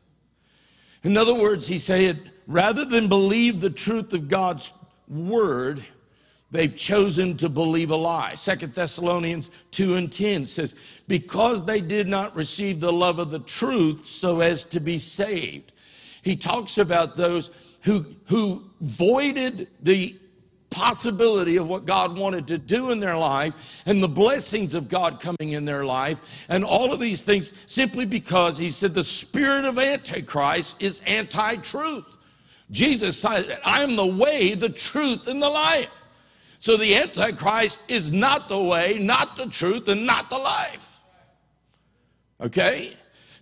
In other words, he said, rather than believe the truth of God's word, they've chosen to believe a lie. Second Thessalonians 2 and 10 says, because they did not receive the love of the truth so as to be saved. He talks about those who, who voided the possibility of what God wanted to do in their life and the blessings of God coming in their life and all of these things simply because he said the spirit of Antichrist is anti truth. Jesus said, I am the way, the truth, and the life. So the Antichrist is not the way, not the truth, and not the life. Okay?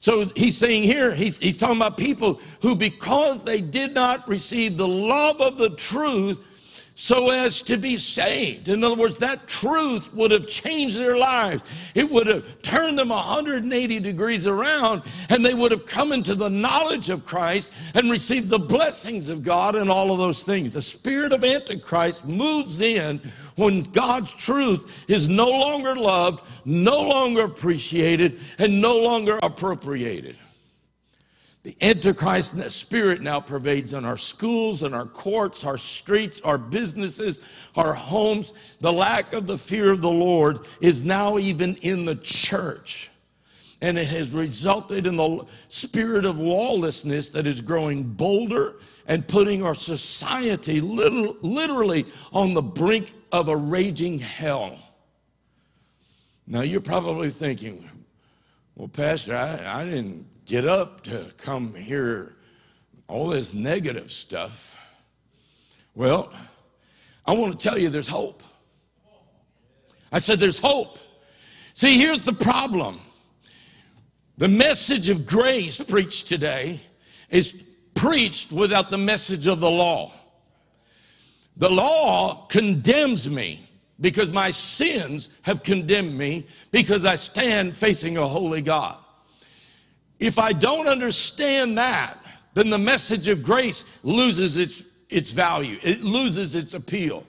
So he's saying here, he's, he's talking about people who, because they did not receive the love of the truth, so as to be saved. In other words, that truth would have changed their lives. It would have turned them 180 degrees around, and they would have come into the knowledge of Christ and received the blessings of God and all of those things. The spirit of Antichrist moves in when God's truth is no longer loved, no longer appreciated, and no longer appropriated. The Antichrist spirit now pervades in our schools, in our courts, our streets, our businesses, our homes. The lack of the fear of the Lord is now even in the church. And it has resulted in the spirit of lawlessness that is growing bolder and putting our society literally on the brink of a raging hell. Now, you're probably thinking, well, Pastor, I, I didn't get up to come hear all this negative stuff. Well, I want to tell you there's hope. I said there's hope. See, here's the problem the message of grace preached today is preached without the message of the law. The law condemns me because my sins have condemned me because I stand facing a holy God. If I don't understand that, then the message of grace loses its, its value, it loses its appeal.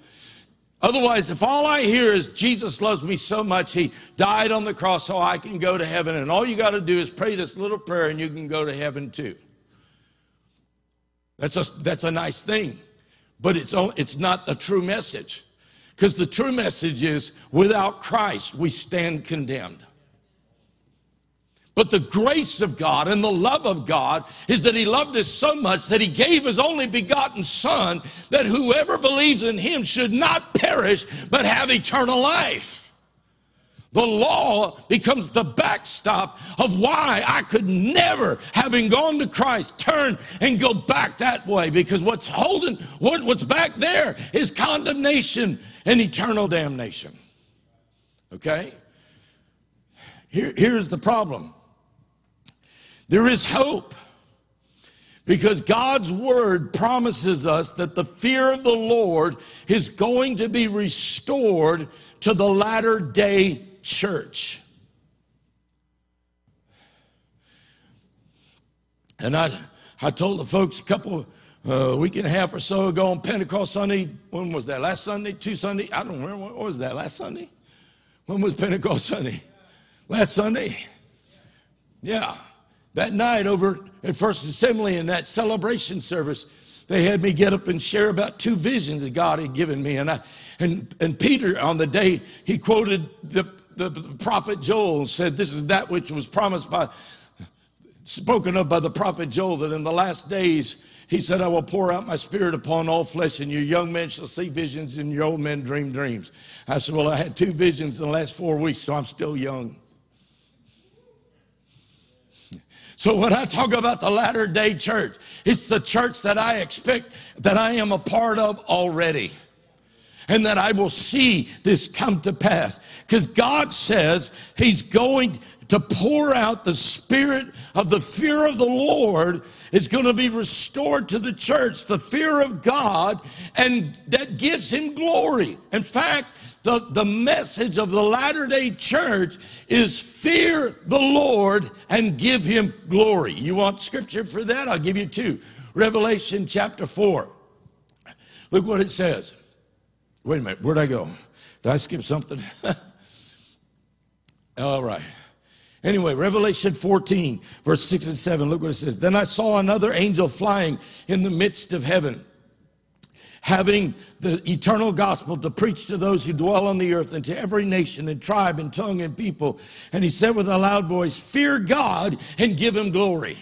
Otherwise, if all I hear is Jesus loves me so much, he died on the cross so I can go to heaven, and all you got to do is pray this little prayer and you can go to heaven too. That's a, that's a nice thing, but it's, it's not the true message. Because the true message is without Christ, we stand condemned. But the grace of God and the love of God is that He loved us so much that He gave His only begotten Son, that whoever believes in Him should not perish, but have eternal life. The law becomes the backstop of why I could never, having gone to Christ, turn and go back that way. Because what's holding, what, what's back there is condemnation and eternal damnation. Okay? Here, here's the problem there is hope because God's word promises us that the fear of the Lord is going to be restored to the latter day church. And I, I told the folks a couple, uh, week and a half or so ago on Pentecost Sunday, when was that? Last Sunday? Two Sunday? I don't remember. What was that? Last Sunday? When was Pentecost Sunday? Last Sunday? Yeah. That night over at First Assembly in that celebration service, they had me get up and share about two visions that God had given me. And I, and, and Peter on the day he quoted the, the, prophet Joel and said, This is that which was promised by spoken of by the prophet Joel that in the last days he said, I will pour out my spirit upon all flesh, and your young men shall see visions, and your old men dream dreams. I said, Well, I had two visions in the last four weeks, so I'm still young. So when I talk about the latter day church, it's the church that I expect that I am a part of already. And that I will see this come to pass. Because God says He's going to pour out the spirit of the fear of the Lord is going to be restored to the church, the fear of God, and that gives Him glory. In fact, the, the message of the Latter day Church is fear the Lord and give him glory. You want scripture for that? I'll give you two. Revelation chapter 4. Look what it says. Wait a minute, where'd I go? Did I skip something? All right. Anyway, Revelation 14, verse 6 and 7, look what it says. Then I saw another angel flying in the midst of heaven having the eternal gospel to preach to those who dwell on the earth and to every nation and tribe and tongue and people. And he said with a loud voice, Fear God and give him glory.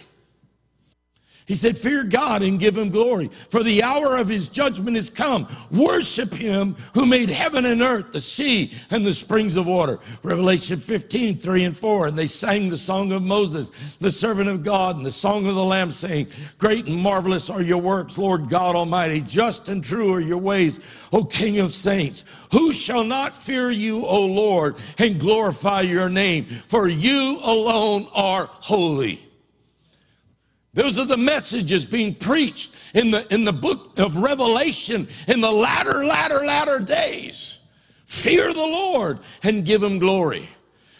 He said, Fear God and give him glory, for the hour of his judgment is come. Worship him who made heaven and earth, the sea, and the springs of water. Revelation 15, 3 and 4. And they sang the song of Moses, the servant of God, and the song of the Lamb, saying, Great and marvelous are your works, Lord God Almighty. Just and true are your ways, O King of saints. Who shall not fear you, O Lord, and glorify your name? For you alone are holy. Those are the messages being preached in the, in the book of Revelation in the latter, latter, latter days. Fear the Lord and give him glory.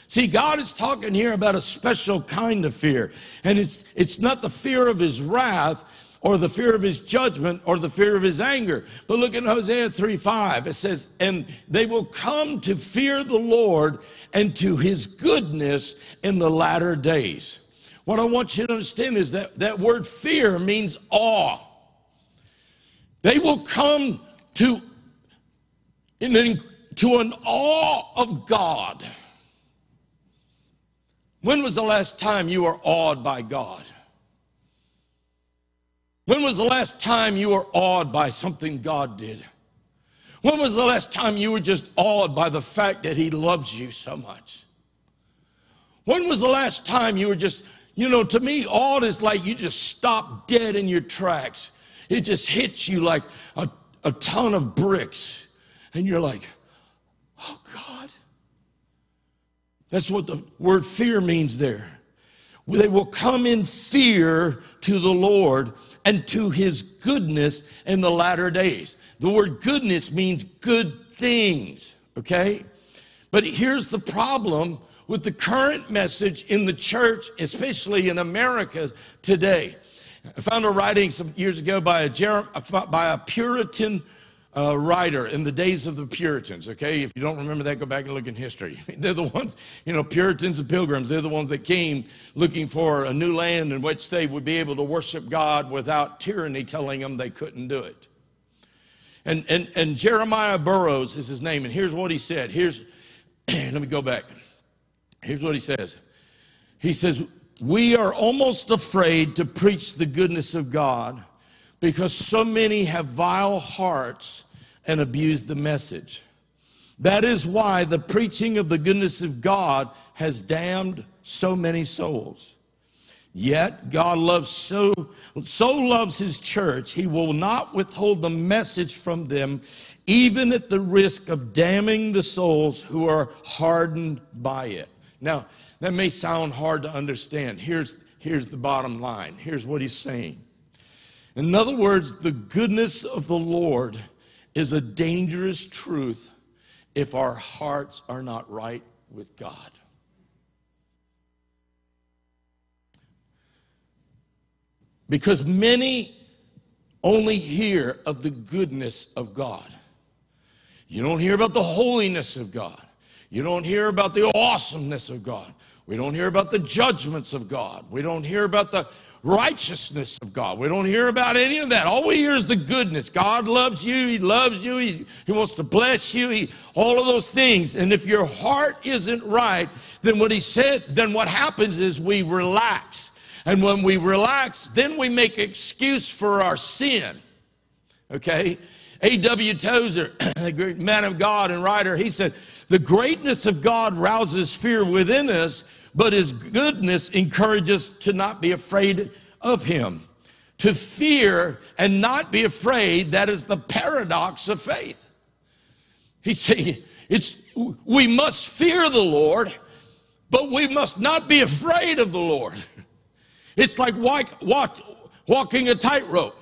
See, God is talking here about a special kind of fear. And it's, it's not the fear of his wrath or the fear of his judgment or the fear of his anger. But look at Hosea 3 5. It says, And they will come to fear the Lord and to his goodness in the latter days. What I want you to understand is that that word fear means awe. They will come to, in to an awe of God. When was the last time you were awed by God? When was the last time you were awed by something God did? When was the last time you were just awed by the fact that He loves you so much? When was the last time you were just you know, to me, awed is like you just stop dead in your tracks. It just hits you like a, a ton of bricks. And you're like, oh God. That's what the word fear means there. They will come in fear to the Lord and to his goodness in the latter days. The word goodness means good things, okay? But here's the problem with the current message in the church, especially in America today. I found a writing some years ago by a, by a Puritan uh, writer in the days of the Puritans. Okay, if you don't remember that, go back and look in history. they're the ones, you know, Puritans and Pilgrims. They're the ones that came looking for a new land in which they would be able to worship God without tyranny telling them they couldn't do it. And and and Jeremiah Burroughs is his name, and here's what he said. Here's let me go back. Here's what he says He says, We are almost afraid to preach the goodness of God because so many have vile hearts and abuse the message. That is why the preaching of the goodness of God has damned so many souls. Yet God loves so so loves his church, he will not withhold the message from them even at the risk of damning the souls who are hardened by it. Now, that may sound hard to understand. Here's here's the bottom line. Here's what he's saying. In other words, the goodness of the Lord is a dangerous truth if our hearts are not right with God. Because many only hear of the goodness of God. You don't hear about the holiness of God. You don't hear about the awesomeness of God. We don't hear about the judgments of God. We don't hear about the righteousness of God. We don't hear about any of that. All we hear is the goodness. God loves you. He loves you. He, he wants to bless you. He, all of those things. And if your heart isn't right, then what he said, then what happens is we relax. And when we relax, then we make excuse for our sin. Okay? A.W. Tozer, the great man of God and writer, he said, The greatness of God rouses fear within us, but his goodness encourages us to not be afraid of him. To fear and not be afraid, that is the paradox of faith. He said, it's, we must fear the Lord, but we must not be afraid of the Lord. It's like walk, walk, walking a tightrope.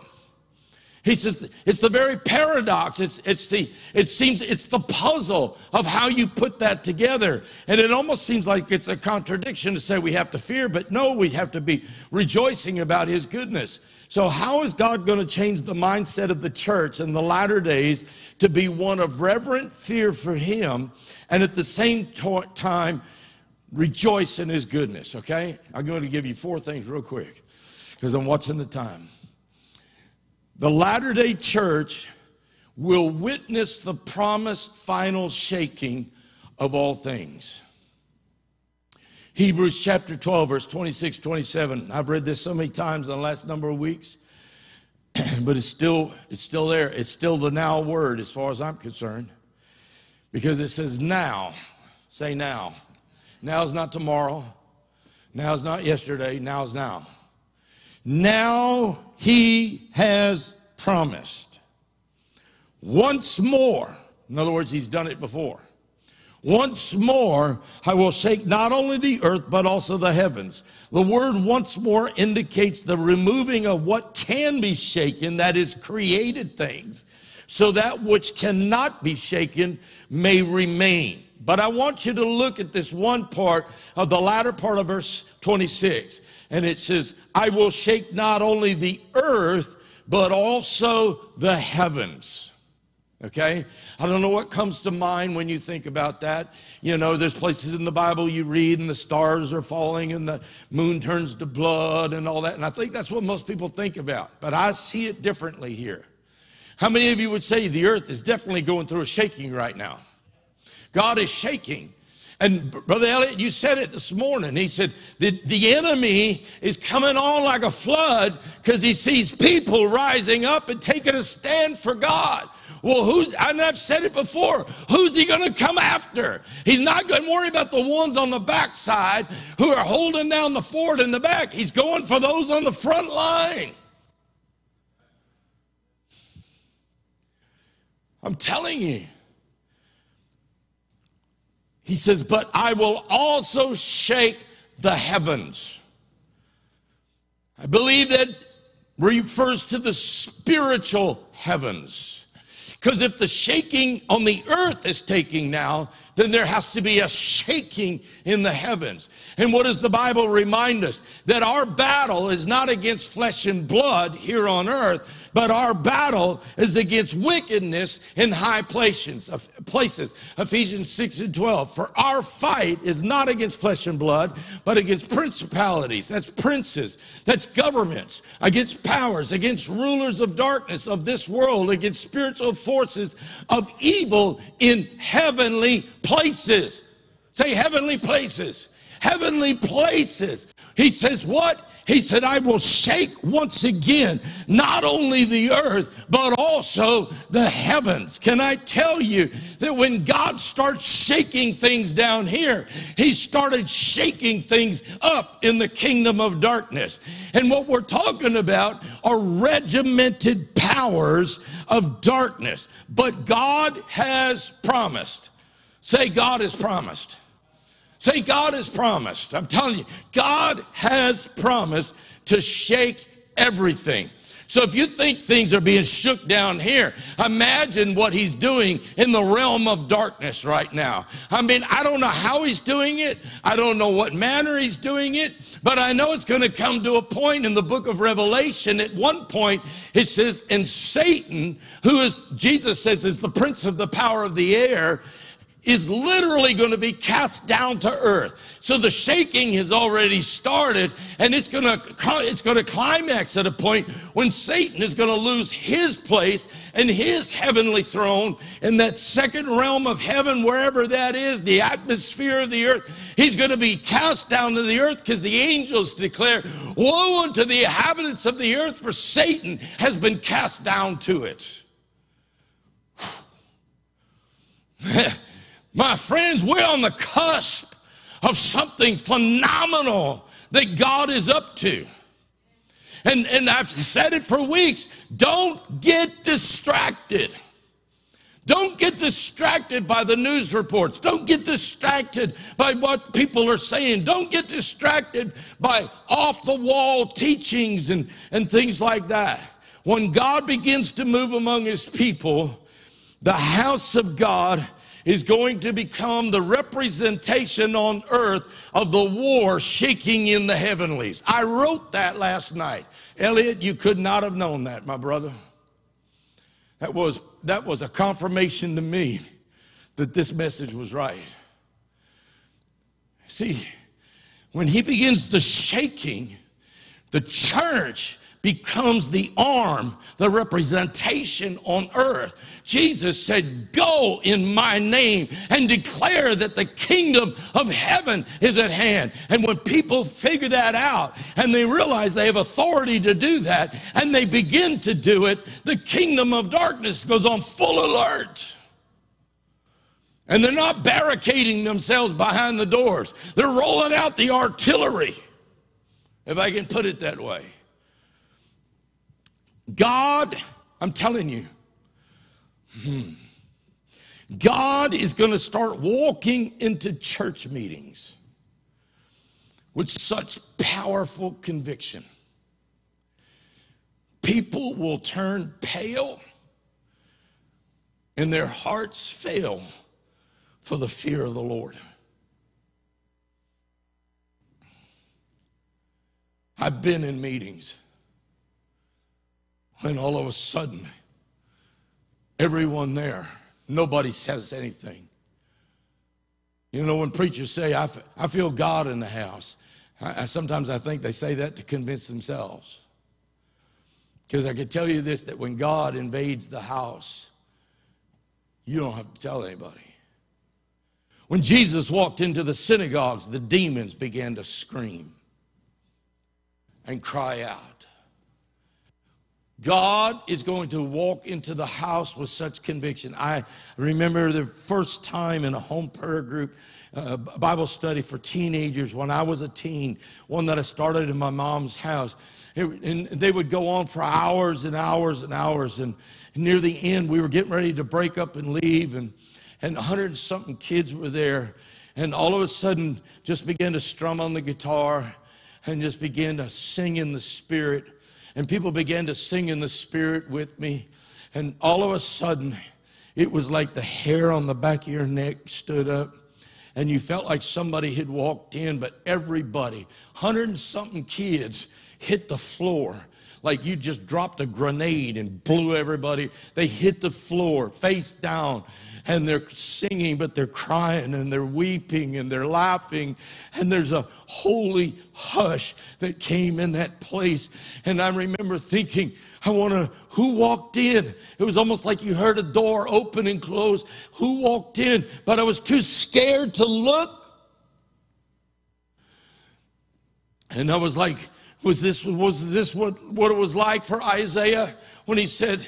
He says it's the very paradox. It's, it's the, it seems it's the puzzle of how you put that together. And it almost seems like it's a contradiction to say we have to fear, but no, we have to be rejoicing about his goodness. So, how is God going to change the mindset of the church in the latter days to be one of reverent fear for him and at the same time rejoice in his goodness? Okay? I'm going to give you four things real quick because I'm watching the time. The latter day church will witness the promised final shaking of all things. Hebrews chapter 12, verse 26, 27. I've read this so many times in the last number of weeks, but it's still, it's still there. It's still the now word as far as I'm concerned. Because it says now. Say now. Now is not tomorrow. Now is not yesterday. Now is now. Now he has promised. Once more, in other words, he's done it before. Once more, I will shake not only the earth, but also the heavens. The word once more indicates the removing of what can be shaken, that is, created things, so that which cannot be shaken may remain. But I want you to look at this one part of the latter part of verse 26. And it says, I will shake not only the earth, but also the heavens. Okay? I don't know what comes to mind when you think about that. You know, there's places in the Bible you read and the stars are falling and the moon turns to blood and all that. And I think that's what most people think about. But I see it differently here. How many of you would say the earth is definitely going through a shaking right now? God is shaking. And Brother Elliot, you said it this morning. He said the, the enemy is coming on like a flood because he sees people rising up and taking a stand for God. Well, who, and I've said it before, who's he going to come after? He's not going to worry about the ones on the backside who are holding down the fort in the back. He's going for those on the front line. I'm telling you. He says, But I will also shake the heavens. I believe that refers to the spiritual heavens. Because if the shaking on the earth is taking now, then there has to be a shaking in the heavens. And what does the Bible remind us? That our battle is not against flesh and blood here on earth, but our battle is against wickedness in high places. places. Ephesians 6 and 12. For our fight is not against flesh and blood, but against principalities. That's princes. That's governments. Against powers. Against rulers of darkness of this world. Against spiritual forces of evil in heavenly places. Say heavenly places. Heavenly places. He says, What? He said, I will shake once again, not only the earth, but also the heavens. Can I tell you that when God starts shaking things down here, He started shaking things up in the kingdom of darkness. And what we're talking about are regimented powers of darkness. But God has promised. Say, God has promised. Say, God has promised. I'm telling you, God has promised to shake everything. So if you think things are being shook down here, imagine what he's doing in the realm of darkness right now. I mean, I don't know how he's doing it. I don't know what manner he's doing it, but I know it's going to come to a point in the book of Revelation. At one point, it says, and Satan, who is, Jesus says, is the prince of the power of the air, is literally going to be cast down to earth. So the shaking has already started and it's going to it's going to climax at a point when Satan is going to lose his place and his heavenly throne in that second realm of heaven wherever that is, the atmosphere of the earth. He's going to be cast down to the earth because the angels declare, "Woe unto the inhabitants of the earth for Satan has been cast down to it." My friends, we're on the cusp of something phenomenal that God is up to. And, and I've said it for weeks. Don't get distracted. Don't get distracted by the news reports. Don't get distracted by what people are saying. Don't get distracted by off the wall teachings and, and things like that. When God begins to move among his people, the house of God is going to become the representation on earth of the war shaking in the heavenlies. I wrote that last night. Elliot, you could not have known that, my brother. That was, that was a confirmation to me that this message was right. See, when he begins the shaking, the church becomes the arm, the representation on earth. Jesus said, Go in my name and declare that the kingdom of heaven is at hand. And when people figure that out and they realize they have authority to do that and they begin to do it, the kingdom of darkness goes on full alert. And they're not barricading themselves behind the doors, they're rolling out the artillery, if I can put it that way. God, I'm telling you, hmm, God is going to start walking into church meetings with such powerful conviction. People will turn pale and their hearts fail for the fear of the Lord. I've been in meetings and all of a sudden, everyone there, nobody says anything. You know, when preachers say, I, f- I feel God in the house, I, I, sometimes I think they say that to convince themselves. Because I can tell you this that when God invades the house, you don't have to tell anybody. When Jesus walked into the synagogues, the demons began to scream and cry out. God is going to walk into the house with such conviction. I remember the first time in a home prayer group, uh, Bible study for teenagers when I was a teen, one that I started in my mom's house. It, and they would go on for hours and hours and hours. And near the end, we were getting ready to break up and leave, and, and 100 something kids were there. And all of a sudden, just began to strum on the guitar and just began to sing in the spirit and people began to sing in the spirit with me. And all of a sudden, it was like the hair on the back of your neck stood up. And you felt like somebody had walked in, but everybody, hundred and something kids, hit the floor like you just dropped a grenade and blew everybody. They hit the floor face down and they're singing, but they're crying and they're weeping and they're laughing. And there's a holy hush that came in that place. And I remember thinking, I want to, who walked in? It was almost like you heard a door open and close. Who walked in? But I was too scared to look. And I was like, was this, was this what, what it was like for Isaiah when he said,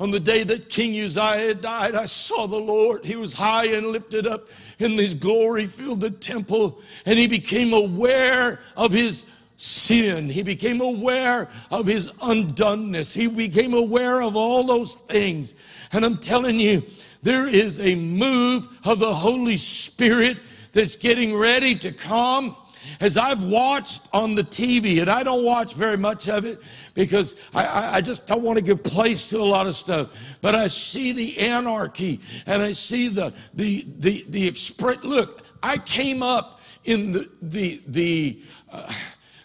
on the day that King Uzziah died, I saw the Lord. He was high and lifted up, and his glory filled the temple, and he became aware of his sin. He became aware of his undoneness. He became aware of all those things. And I'm telling you, there is a move of the Holy Spirit that's getting ready to come. As I've watched on the TV, and I don't watch very much of it because I, I, just don't want to give place to a lot of stuff. But I see the anarchy and I see the the the the express. Look, I came up in the the the uh,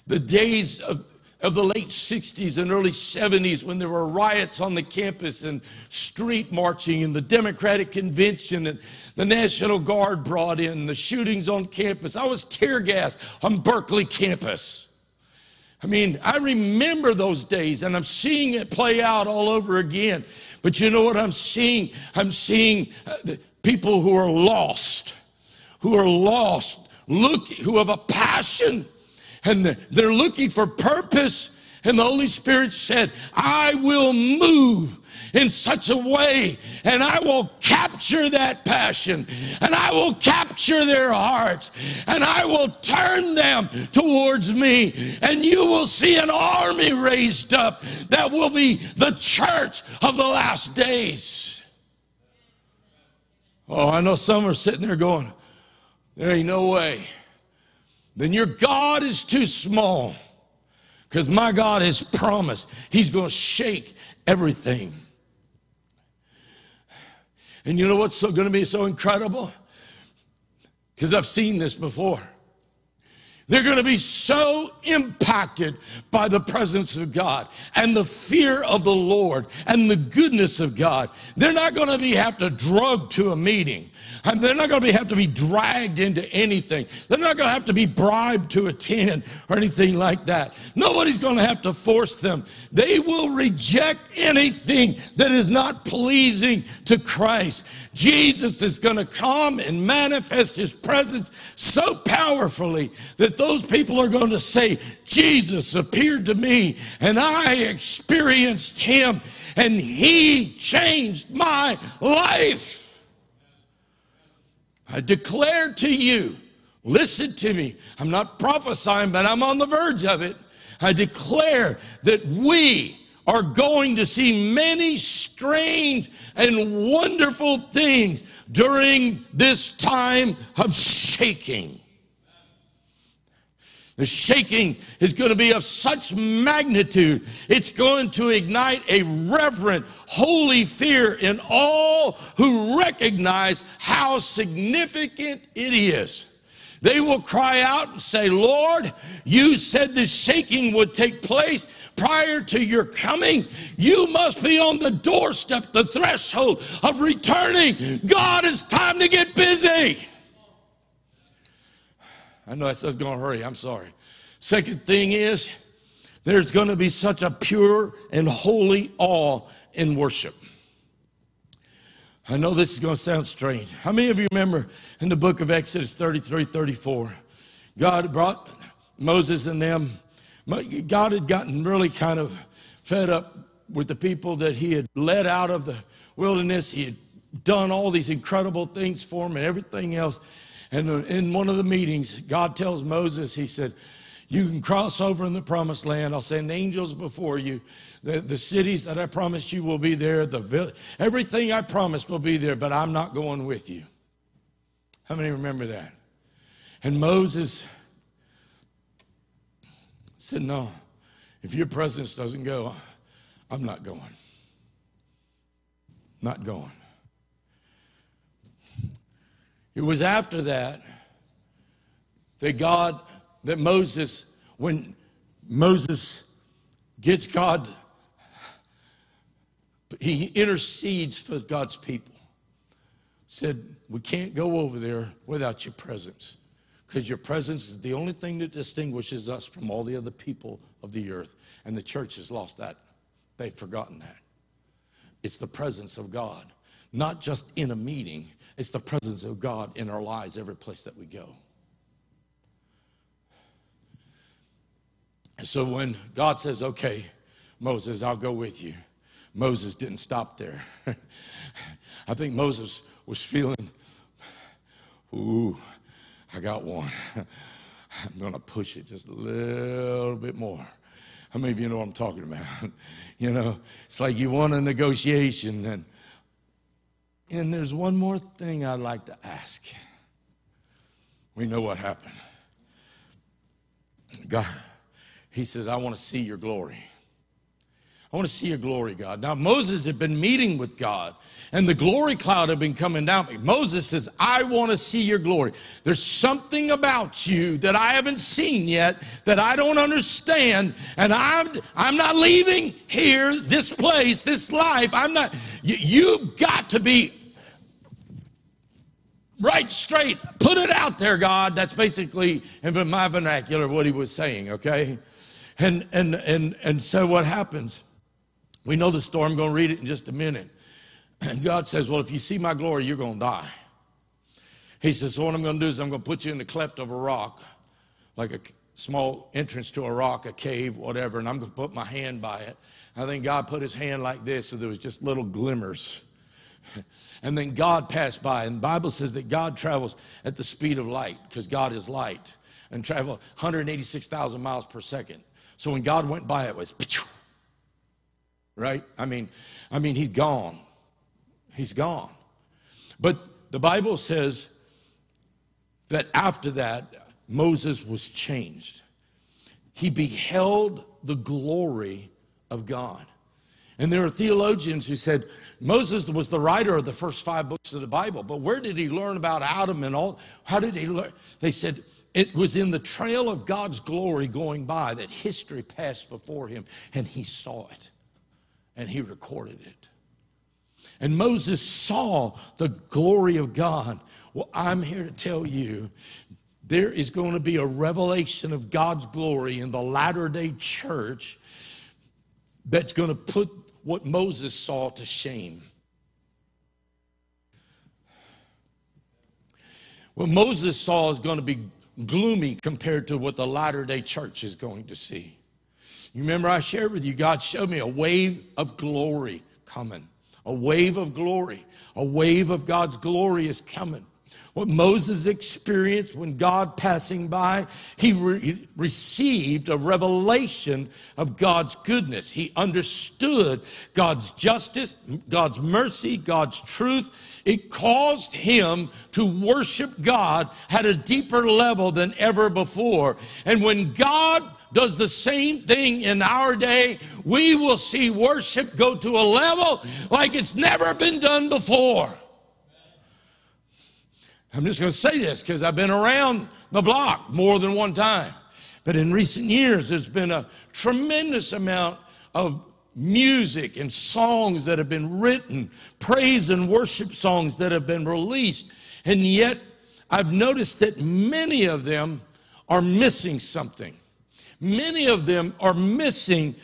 the days of of the late 60s and early 70s when there were riots on the campus and street marching and the Democratic Convention and the National Guard brought in, the shootings on campus. I was tear gassed on Berkeley campus. I mean, I remember those days and I'm seeing it play out all over again. But you know what I'm seeing? I'm seeing uh, people who are lost, who are lost, look, who have a passion and they're looking for purpose. And the Holy Spirit said, I will move in such a way and I will capture that passion and I will capture their hearts and I will turn them towards me and you will see an army raised up that will be the church of the last days. Oh, I know some are sitting there going, there ain't no way then your God is too small. Because my God has promised He's going to shake everything. And you know what's so going to be so incredible? Because I've seen this before. They're going to be so impacted by the presence of God and the fear of the Lord and the goodness of God. They're not going to be have to drug to a meeting. And they're not going to be, have to be dragged into anything. They're not going to have to be bribed to attend or anything like that. Nobody's going to have to force them. They will reject anything that is not pleasing to Christ. Jesus is going to come and manifest his presence so powerfully that those people are going to say, Jesus appeared to me and I experienced him and he changed my life. I declare to you, listen to me. I'm not prophesying, but I'm on the verge of it. I declare that we are going to see many strange and wonderful things during this time of shaking. The shaking is going to be of such magnitude, it's going to ignite a reverent, holy fear in all who recognize how significant it is. They will cry out and say, Lord, you said the shaking would take place prior to your coming. You must be on the doorstep, the threshold of returning. God, it's time to get busy. I know I said going to hurry. I'm sorry. Second thing is, there's going to be such a pure and holy awe in worship. I know this is going to sound strange. How many of you remember in the book of Exodus 33 34? God brought Moses and them. God had gotten really kind of fed up with the people that he had led out of the wilderness. He had done all these incredible things for them and everything else. And uh, in one of the meetings, God tells Moses, He said, You can cross over in the promised land. I'll send angels before you. The, the cities that I promised you will be there. The, everything I promised will be there, but I'm not going with you. How many remember that? And Moses said, No, if your presence doesn't go, I'm not going. Not going. It was after that that God, that Moses, when Moses gets God, he intercedes for God's people. Said, We can't go over there without your presence because your presence is the only thing that distinguishes us from all the other people of the earth. And the church has lost that. They've forgotten that. It's the presence of God, not just in a meeting, it's the presence of God in our lives every place that we go. So when God says, okay, Moses, I'll go with you, Moses didn't stop there. I think Moses was feeling, ooh, I got one. I'm going to push it just a little bit more. How many of you know what I'm talking about? you know, it's like you want a negotiation, and, and there's one more thing I'd like to ask. We know what happened. God, he says, I want to see your glory. I want to see your glory, God. Now, Moses had been meeting with God, and the glory cloud had been coming down. Moses says, I want to see your glory. There's something about you that I haven't seen yet that I don't understand, and I'm, I'm not leaving here, this place, this life. I'm not, you, you've got to be right straight. Put it out there, God. That's basically, in my vernacular, what he was saying, okay? And, and, and, and so what happens? We know the story. I'm going to read it in just a minute. And God says, Well, if you see my glory, you're going to die. He says, So what I'm going to do is I'm going to put you in the cleft of a rock, like a small entrance to a rock, a cave, whatever, and I'm going to put my hand by it. I think God put his hand like this, so there was just little glimmers. And then God passed by. And the Bible says that God travels at the speed of light because God is light and travel 186,000 miles per second. So when God went by, it was right? I mean, I mean, he's gone. He's gone. But the Bible says that after that, Moses was changed. He beheld the glory of God. And there are theologians who said Moses was the writer of the first five books of the Bible, but where did he learn about Adam and all? How did he learn? They said it was in the trail of God's glory going by that history passed before him and he saw it and he recorded it. And Moses saw the glory of God. Well, I'm here to tell you there is going to be a revelation of God's glory in the latter day church that's going to put what Moses saw to shame. What Moses saw is going to be gloomy compared to what the latter day church is going to see. You remember I shared with you, God showed me a wave of glory coming. A wave of glory. A wave of God's glory is coming. What Moses experienced when God passing by, he re- received a revelation of God's goodness. He understood God's justice, God's mercy, God's truth. It caused him to worship God at a deeper level than ever before. And when God does the same thing in our day, we will see worship go to a level like it's never been done before. I'm just going to say this because I've been around the block more than one time. But in recent years, there's been a tremendous amount of music and songs that have been written, praise and worship songs that have been released. And yet, I've noticed that many of them are missing something. Many of them are missing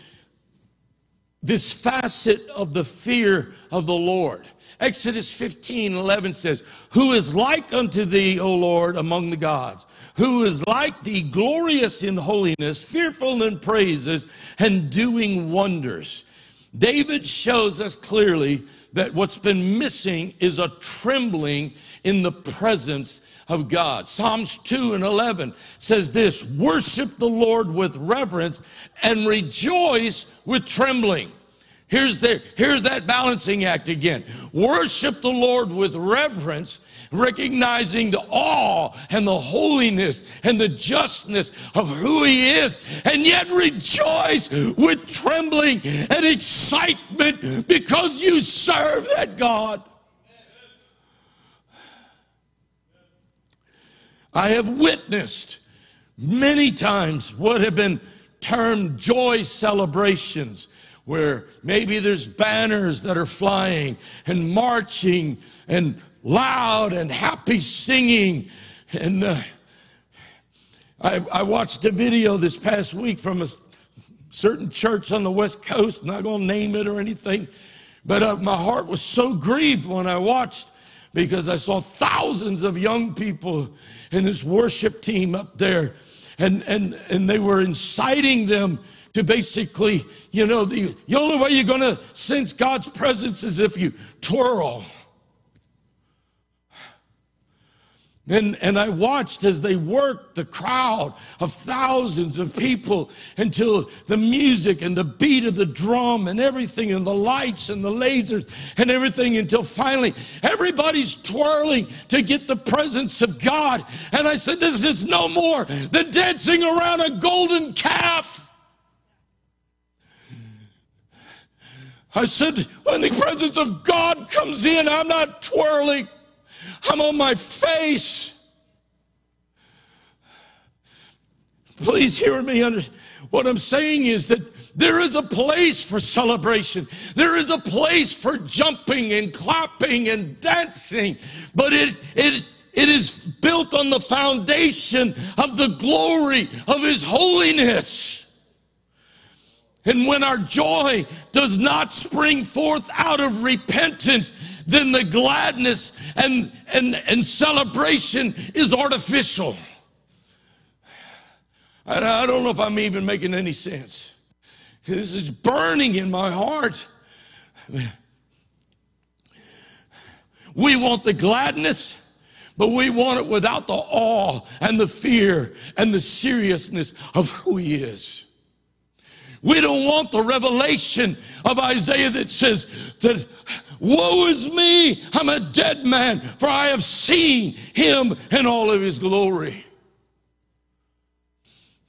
this facet of the fear of the Lord. Exodus 15, 11 says, Who is like unto thee, O Lord, among the gods? Who is like thee, glorious in holiness, fearful in praises, and doing wonders? David shows us clearly that what's been missing is a trembling in the presence of God. Psalms 2 and 11 says this Worship the Lord with reverence and rejoice with trembling. Here's, the, here's that balancing act again. Worship the Lord with reverence, recognizing the awe and the holiness and the justness of who He is, and yet rejoice with trembling and excitement because you serve that God. I have witnessed many times what have been termed joy celebrations where maybe there's banners that are flying and marching and loud and happy singing. And uh, I, I, watched a video this past week from a certain church on the West Coast, not going to name it or anything, but uh, my heart was so grieved when I watched because I saw thousands of young people in this worship team up there. and, and, and they were inciting them to basically, you know, the, the only way you're going to sense God's presence is if you twirl. And, and I watched as they worked the crowd of thousands of people until the music and the beat of the drum and everything and the lights and the lasers and everything until finally everybody's twirling to get the presence of God. And I said, This is no more than dancing around a golden calf. I said, When the presence of God comes in, I'm not twirling. I'm on my face. Please hear me. What I'm saying is that there is a place for celebration. There is a place for jumping and clapping and dancing, but it, it, it is built on the foundation of the glory of His holiness. And when our joy does not spring forth out of repentance, then the gladness and, and, and celebration is artificial. And I don't know if I'm even making any sense. This is burning in my heart. We want the gladness, but we want it without the awe and the fear and the seriousness of who He is. We don't want the revelation of Isaiah that says that, woe is me, I'm a dead man, for I have seen him in all of his glory.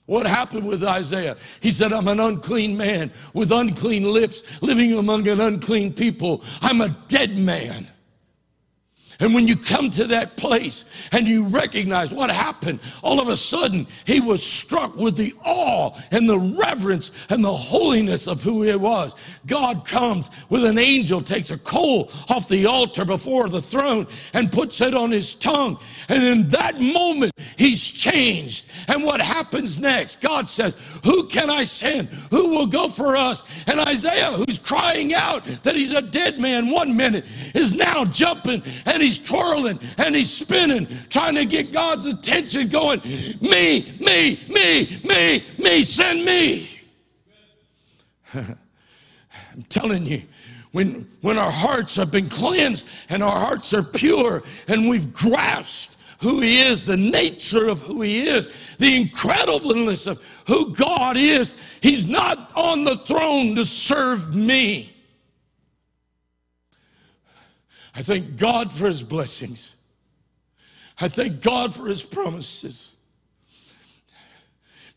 What happened with Isaiah? He said, I'm an unclean man with unclean lips, living among an unclean people. I'm a dead man. And when you come to that place and you recognize what happened, all of a sudden he was struck with the awe and the reverence and the holiness of who he was. God comes with an angel, takes a coal off the altar before the throne and puts it on his tongue. And in that moment, he's changed. And what happens next? God says, Who can I send? Who will go for us? And Isaiah, who's crying out that he's a dead man one minute, is now jumping and he's twirling and he's spinning, trying to get God's attention, going, Me, me, me, me, me, send me. I'm telling you, when, when our hearts have been cleansed and our hearts are pure and we've grasped who He is, the nature of who He is, the incredibleness of who God is, He's not on the throne to serve me. I thank God for His blessings. I thank God for His promises.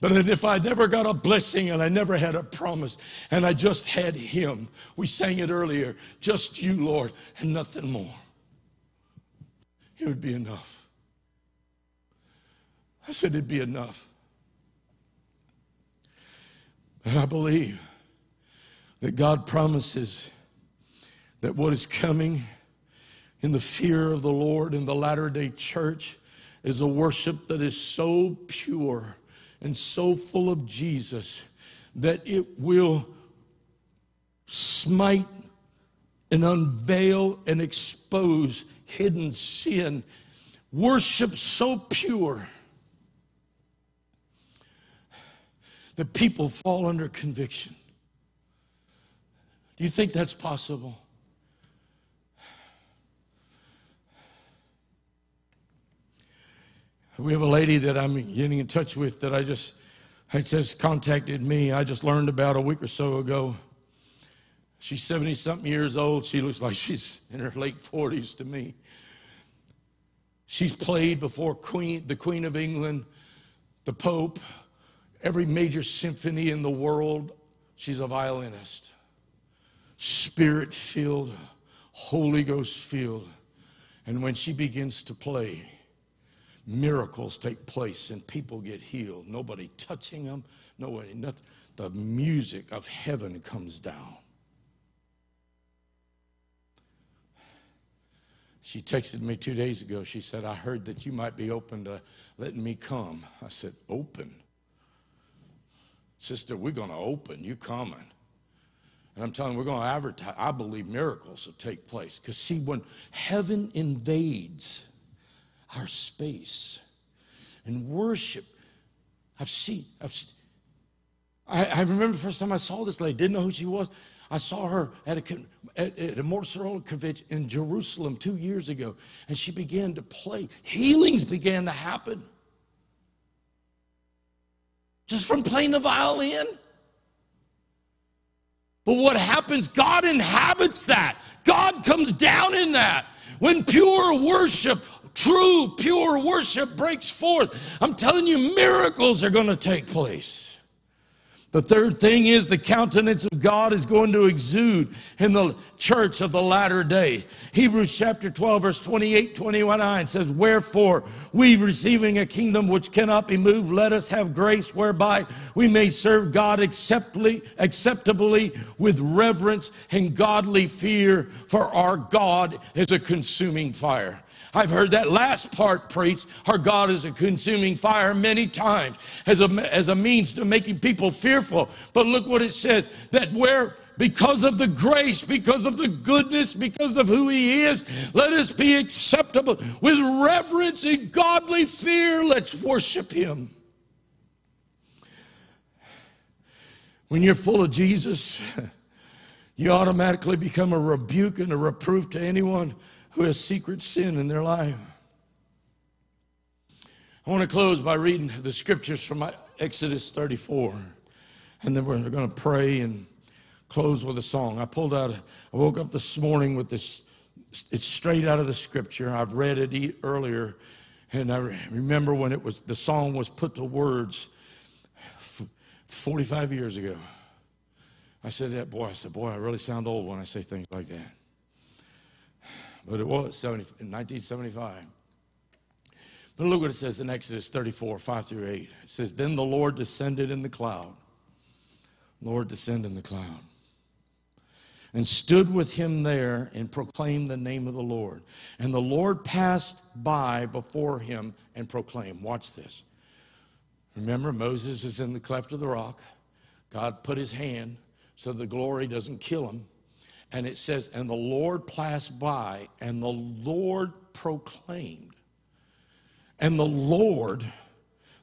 But if I never got a blessing and I never had a promise and I just had Him, we sang it earlier, just you, Lord, and nothing more, it would be enough. I said it'd be enough. And I believe that God promises that what is coming in the fear of the Lord in the latter day church is a worship that is so pure and so full of Jesus that it will smite and unveil and expose hidden sin. Worship so pure that people fall under conviction. Do you think that's possible? We have a lady that I'm getting in touch with that I just had just contacted me. I just learned about a week or so ago. She's 70 something years old. She looks like she's in her late 40s to me. She's played before Queen, the Queen of England, the Pope, every major symphony in the world. She's a violinist. Spirit filled, Holy Ghost filled. And when she begins to play, miracles take place and people get healed. Nobody touching them, nobody, nothing. The music of heaven comes down. She texted me two days ago. She said, I heard that you might be open to letting me come. I said, Open? Sister, we're going to open. You coming. And I'm telling you, we're going to advertise. I believe miracles will take place. Because, see, when heaven invades, our space. And worship I've seen, I've, se- I, I remember the first time I saw this lady, didn't know who she was. I saw her at a, at, at a Montserrat convention in Jerusalem two years ago, and she began to play. Healings began to happen just from playing the violin. But what happens, God inhabits that. God comes down in that. When pure worship, true pure worship breaks forth, I'm telling you, miracles are going to take place. The third thing is the countenance of God is going to exude in the church of the latter day. Hebrews chapter 12, verse 28, 29 says, Wherefore, we receiving a kingdom which cannot be moved, let us have grace whereby we may serve God acceptably, acceptably with reverence and godly fear, for our God is a consuming fire. I've heard that last part preached. Our God is a consuming fire many times as a, as a means to making people fearful. But look what it says that where because of the grace, because of the goodness, because of who He is, let us be acceptable with reverence and godly fear. Let's worship Him. When you're full of Jesus, you automatically become a rebuke and a reproof to anyone who has secret sin in their life. I want to close by reading the scriptures from Exodus 34. And then we're going to pray and close with a song. I pulled out, I woke up this morning with this, it's straight out of the scripture. I've read it earlier. And I remember when it was, the song was put to words 45 years ago. I said that, boy, I said, boy, I really sound old when I say things like that but it was 70, 1975. But look what it says in Exodus 34, 5 through 8. It says, Then the Lord descended in the cloud. Lord descended in the cloud. And stood with him there and proclaimed the name of the Lord. And the Lord passed by before him and proclaimed. Watch this. Remember, Moses is in the cleft of the rock. God put his hand so the glory doesn't kill him. And it says, and the Lord passed by, and the Lord proclaimed. And the Lord,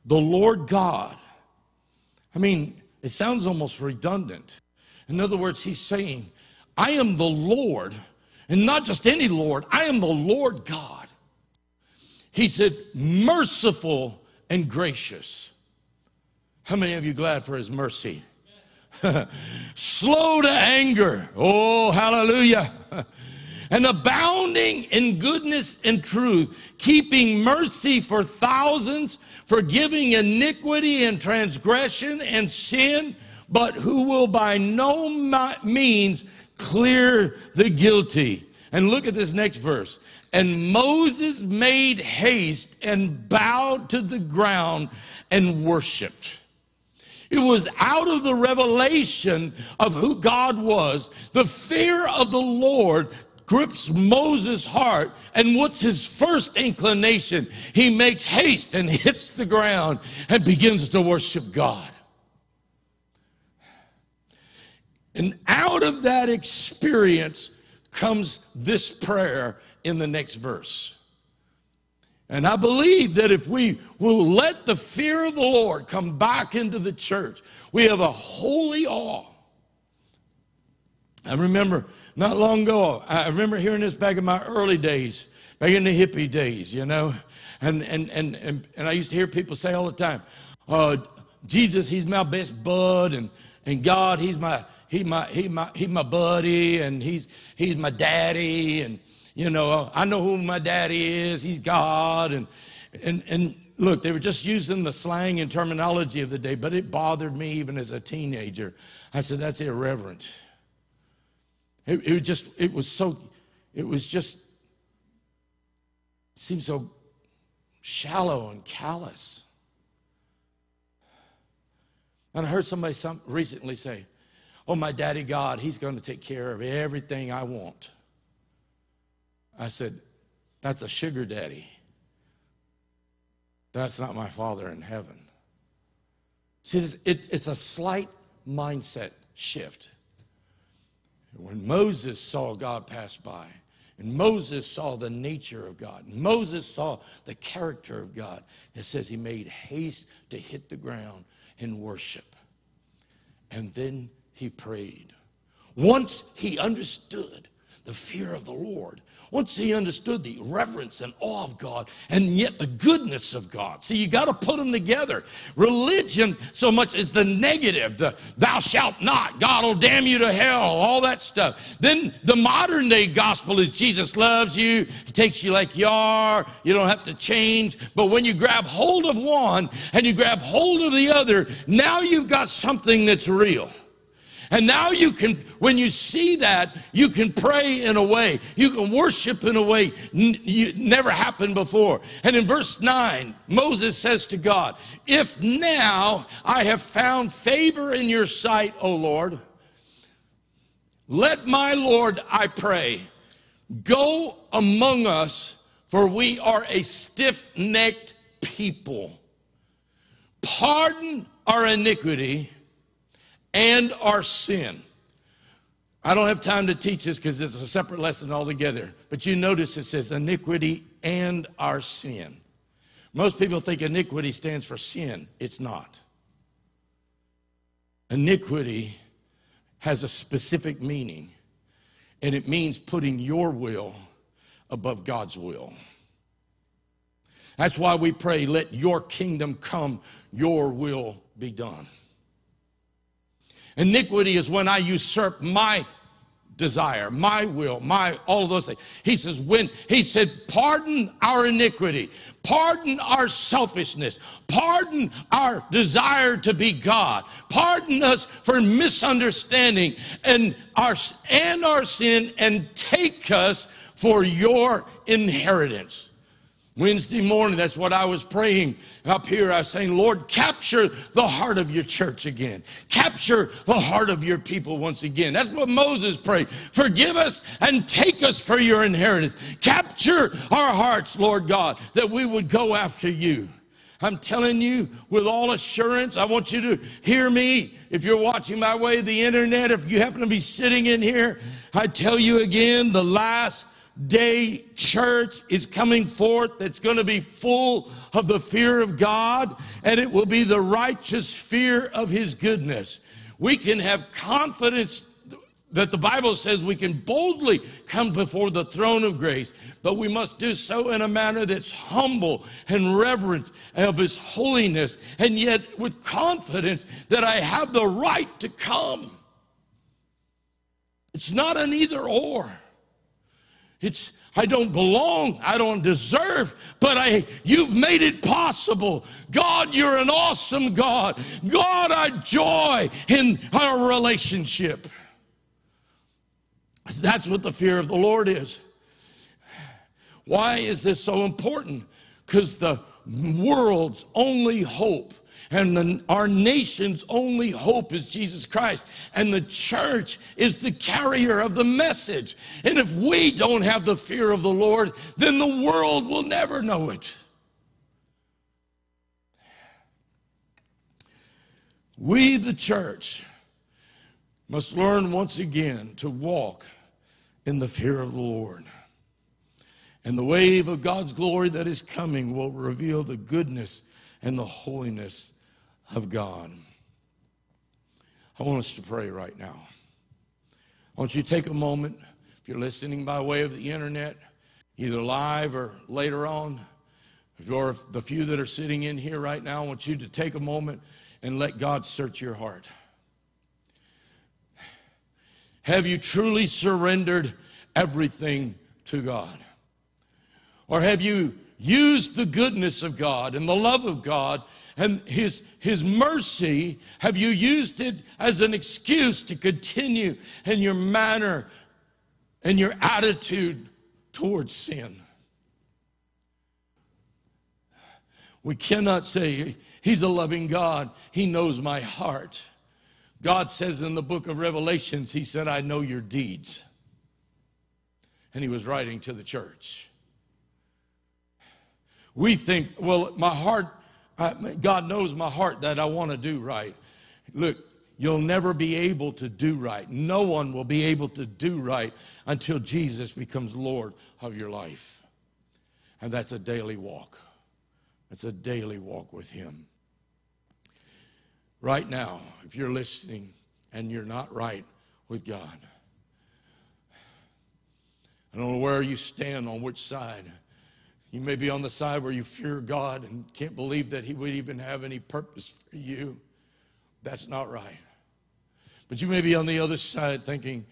the Lord God, I mean, it sounds almost redundant. In other words, he's saying, I am the Lord, and not just any Lord, I am the Lord God. He said, merciful and gracious. How many of you glad for his mercy? slow to anger. Oh, hallelujah. and abounding in goodness and truth, keeping mercy for thousands, forgiving iniquity and transgression and sin, but who will by no means clear the guilty. And look at this next verse. And Moses made haste and bowed to the ground and worshiped. It was out of the revelation of who God was. The fear of the Lord grips Moses' heart. And what's his first inclination? He makes haste and hits the ground and begins to worship God. And out of that experience comes this prayer in the next verse. And I believe that if we will let the fear of the Lord come back into the church, we have a holy awe. I remember not long ago, I remember hearing this back in my early days, back in the hippie days, you know. And and and and, and I used to hear people say all the time, uh, Jesus, he's my best bud, and and God, he's my he my he my he my buddy, and he's he's my daddy, and you know, uh, I know who my daddy is. He's God. And, and, and look, they were just using the slang and terminology of the day, but it bothered me even as a teenager. I said, that's irreverent. It, it just, it was so, it was just, seemed so shallow and callous. And I heard somebody some, recently say, Oh, my daddy God, he's going to take care of everything I want. I said, That's a sugar daddy. That's not my father in heaven. See, it's a slight mindset shift. When Moses saw God pass by And Moses saw the nature of God. Moses saw the character of God. It says he made haste to hit the ground and worship. And then he prayed. Once he understood the fear of the Lord, once he understood the reverence and awe of God and yet the goodness of God. See, you got to put them together. Religion so much is the negative, the thou shalt not, God will damn you to hell, all that stuff. Then the modern day gospel is Jesus loves you, he takes you like you are, you don't have to change. But when you grab hold of one and you grab hold of the other, now you've got something that's real. And now you can, when you see that, you can pray in a way, you can worship in a way never happened before. And in verse 9, Moses says to God, If now I have found favor in your sight, O Lord, let my Lord, I pray, go among us, for we are a stiff necked people. Pardon our iniquity and our sin. I don't have time to teach this because it's a separate lesson altogether. But you notice it says iniquity and our sin. Most people think iniquity stands for sin. It's not. Iniquity has a specific meaning, and it means putting your will above God's will. That's why we pray, let your kingdom come, your will be done. Iniquity is when I usurp my desire, my will, my all of those things. He says, when he said, pardon our iniquity, pardon our selfishness, pardon our desire to be God, pardon us for misunderstanding and our and our sin, and take us for your inheritance. Wednesday morning, that's what I was praying up here. I was saying, Lord, capture the heart of your church again. Capture the heart of your people once again. That's what Moses prayed. Forgive us and take us for your inheritance. Capture our hearts, Lord God, that we would go after you. I'm telling you with all assurance, I want you to hear me. If you're watching my way the internet, if you happen to be sitting in here, I tell you again, the last day church is coming forth that's going to be full of the fear of God and it will be the righteous fear of his goodness. We can have confidence that the Bible says we can boldly come before the throne of grace, but we must do so in a manner that's humble and reverent of his holiness and yet with confidence that I have the right to come. It's not an either or. It's I don't belong, I don't deserve, but I you've made it possible. God, you're an awesome God. God, I joy in our relationship. That's what the fear of the Lord is. Why is this so important? Because the world's only hope and the, our nation's only hope is Jesus Christ. And the church is the carrier of the message. And if we don't have the fear of the Lord, then the world will never know it. We, the church, must learn once again to walk in the fear of the Lord. And the wave of God's glory that is coming will reveal the goodness and the holiness of God. I want us to pray right now. I want you to take a moment, if you're listening by way of the internet, either live or later on, if you're the few that are sitting in here right now, I want you to take a moment and let God search your heart. Have you truly surrendered everything to God? Or have you used the goodness of God and the love of God and his, his mercy, have you used it as an excuse to continue in your manner and your attitude towards sin? We cannot say, He's a loving God. He knows my heart. God says in the book of Revelations, He said, I know your deeds. And He was writing to the church. We think, well, my heart I, God knows my heart that I want to do right. Look, you'll never be able to do right. No one will be able to do right until Jesus becomes Lord of your life. And that's a daily walk. It's a daily walk with Him. Right now, if you're listening and you're not right with God, I don't know where you stand on which side. You may be on the side where you fear God and can't believe that He would even have any purpose for you. That's not right. But you may be on the other side thinking,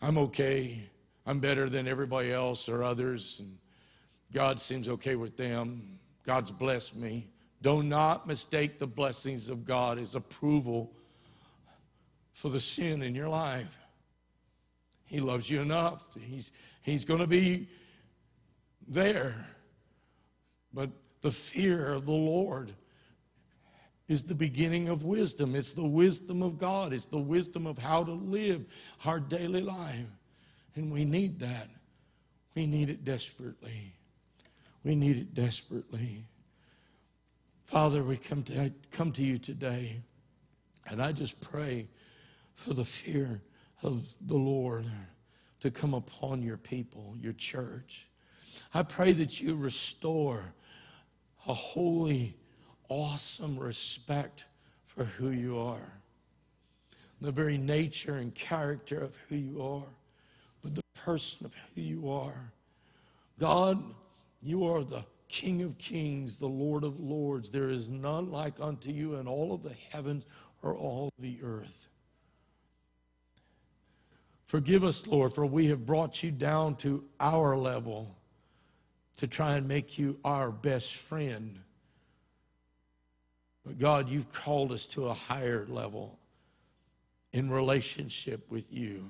I'm okay. I'm better than everybody else or others. And God seems okay with them. God's blessed me. Do not mistake the blessings of God as approval for the sin in your life. He loves you enough. He's, he's going to be there. But the fear of the Lord is the beginning of wisdom. It's the wisdom of God, it's the wisdom of how to live our daily life. And we need that. We need it desperately. We need it desperately. Father, we come to, come to you today, and I just pray for the fear of the Lord to come upon your people, your church. I pray that you restore a holy, awesome respect for who you are, the very nature and character of who you are, but the person of who you are. God, you are the King of kings, the Lord of lords. There is none like unto you in all of the heavens or all the earth. Forgive us, Lord, for we have brought you down to our level to try and make you our best friend. But God, you've called us to a higher level in relationship with you.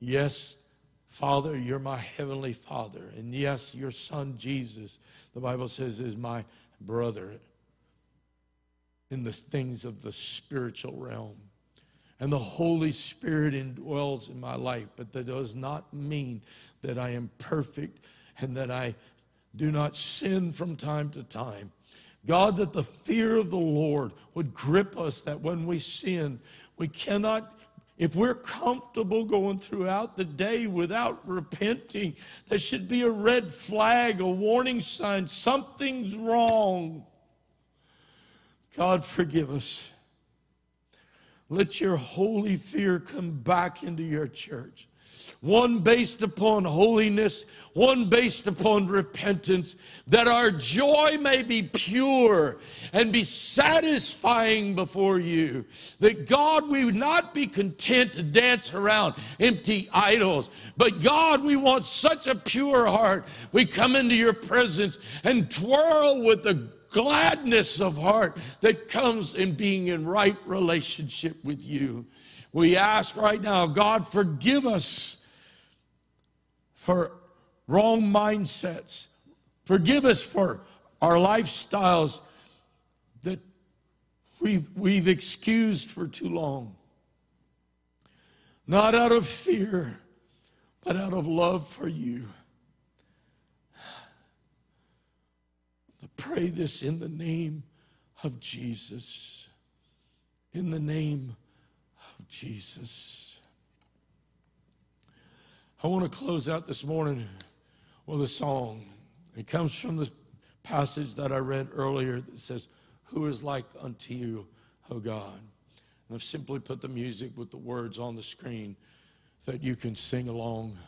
Yes, Father, you're my heavenly Father. And yes, your Son Jesus, the Bible says, is my brother in the things of the spiritual realm. And the Holy Spirit indwells in my life, but that does not mean that I am perfect and that I do not sin from time to time. God, that the fear of the Lord would grip us, that when we sin, we cannot if we're comfortable going throughout the day without repenting, there should be a red flag, a warning sign. Something's wrong. God, forgive us. Let your holy fear come back into your church one based upon holiness, one based upon repentance, that our joy may be pure and be satisfying before you. That God, we would not be content to dance around empty idols, but God, we want such a pure heart. We come into your presence and twirl with the gladness of heart that comes in being in right relationship with you. We ask right now, God, forgive us for wrong mindsets. Forgive us for our lifestyles that we've, we've excused for too long. Not out of fear, but out of love for you. I pray this in the name of Jesus. In the name of Jesus. I want to close out this morning with a song. It comes from the passage that I read earlier that says, Who is like unto you, O God? And I've simply put the music with the words on the screen that you can sing along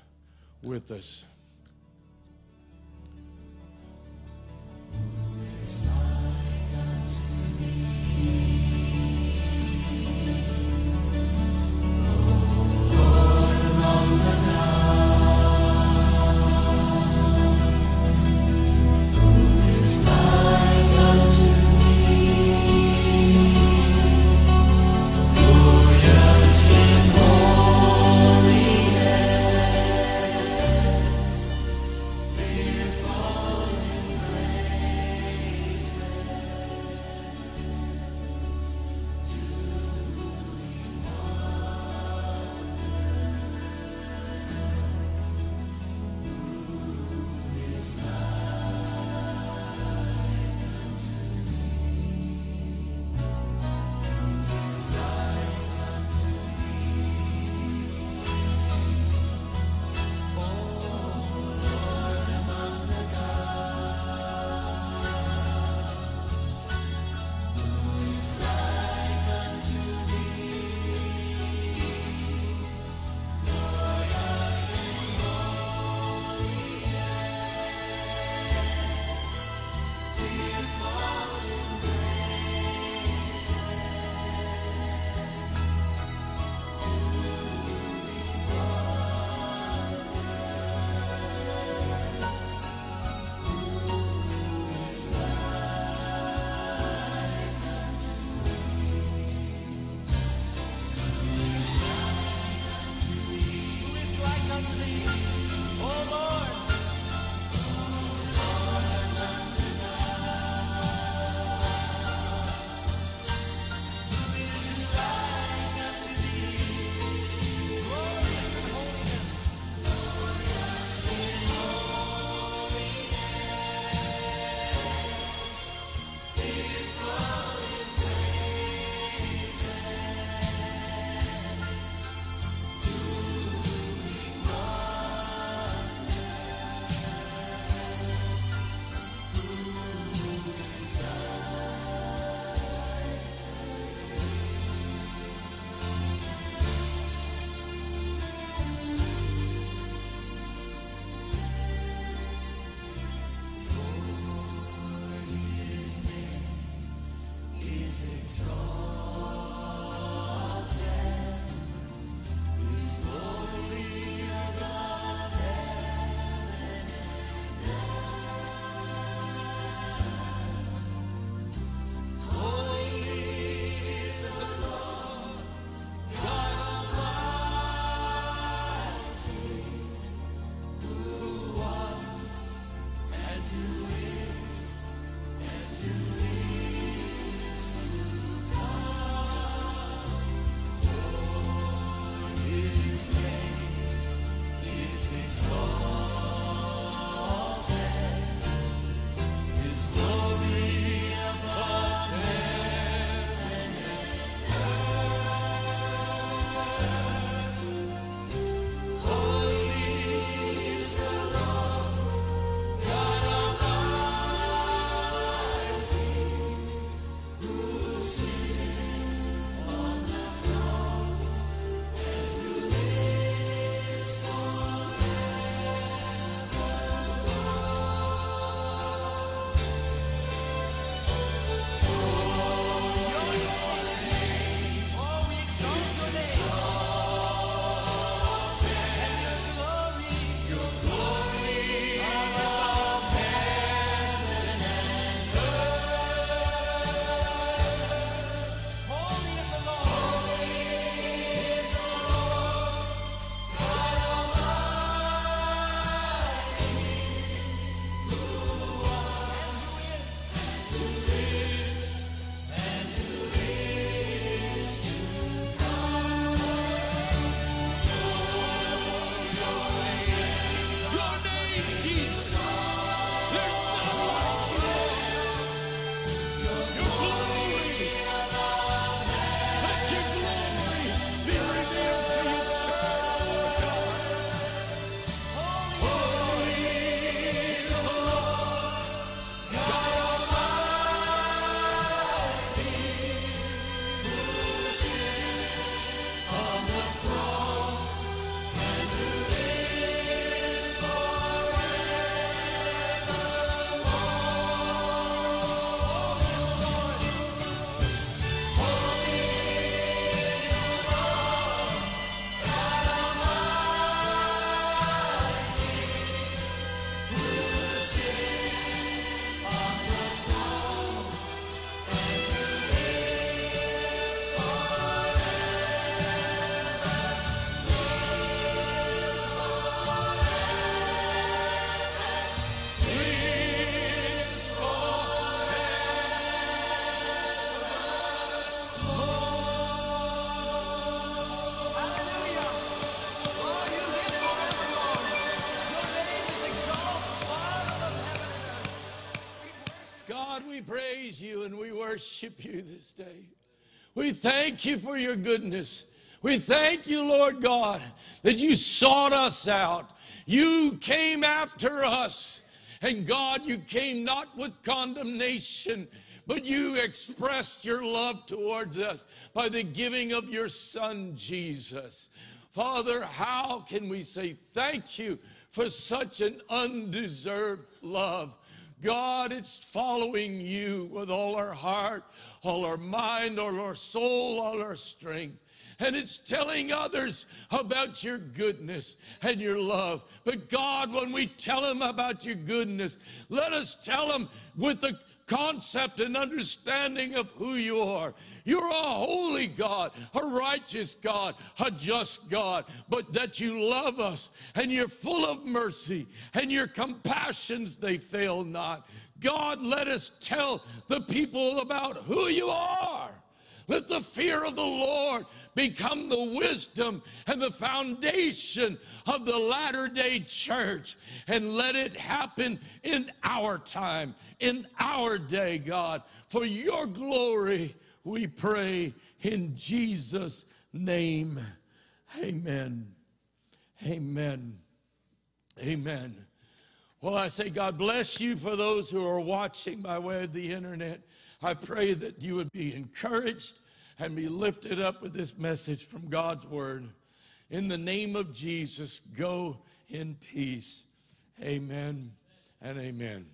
with us. Worship you this day. We thank you for your goodness. We thank you, Lord God, that you sought us out. You came after us. And God, you came not with condemnation, but you expressed your love towards us by the giving of your Son, Jesus. Father, how can we say thank you for such an undeserved love? God, it's following you with all our heart, all our mind, all our soul, all our strength. And it's telling others about your goodness and your love. But God, when we tell them about your goodness, let us tell them with the concept and understanding of who you are. You're a holy God, a righteous God, a just God, but that you love us and you're full of mercy and your compassions, they fail not. God, let us tell the people about who you are. Let the fear of the Lord become the wisdom and the foundation of the latter day church. And let it happen in our time, in our day, God. For your glory, we pray in Jesus' name. Amen. Amen. Amen. Well, I say, God bless you for those who are watching by way of the internet. I pray that you would be encouraged and be lifted up with this message from God's word. In the name of Jesus, go in peace. Amen and amen.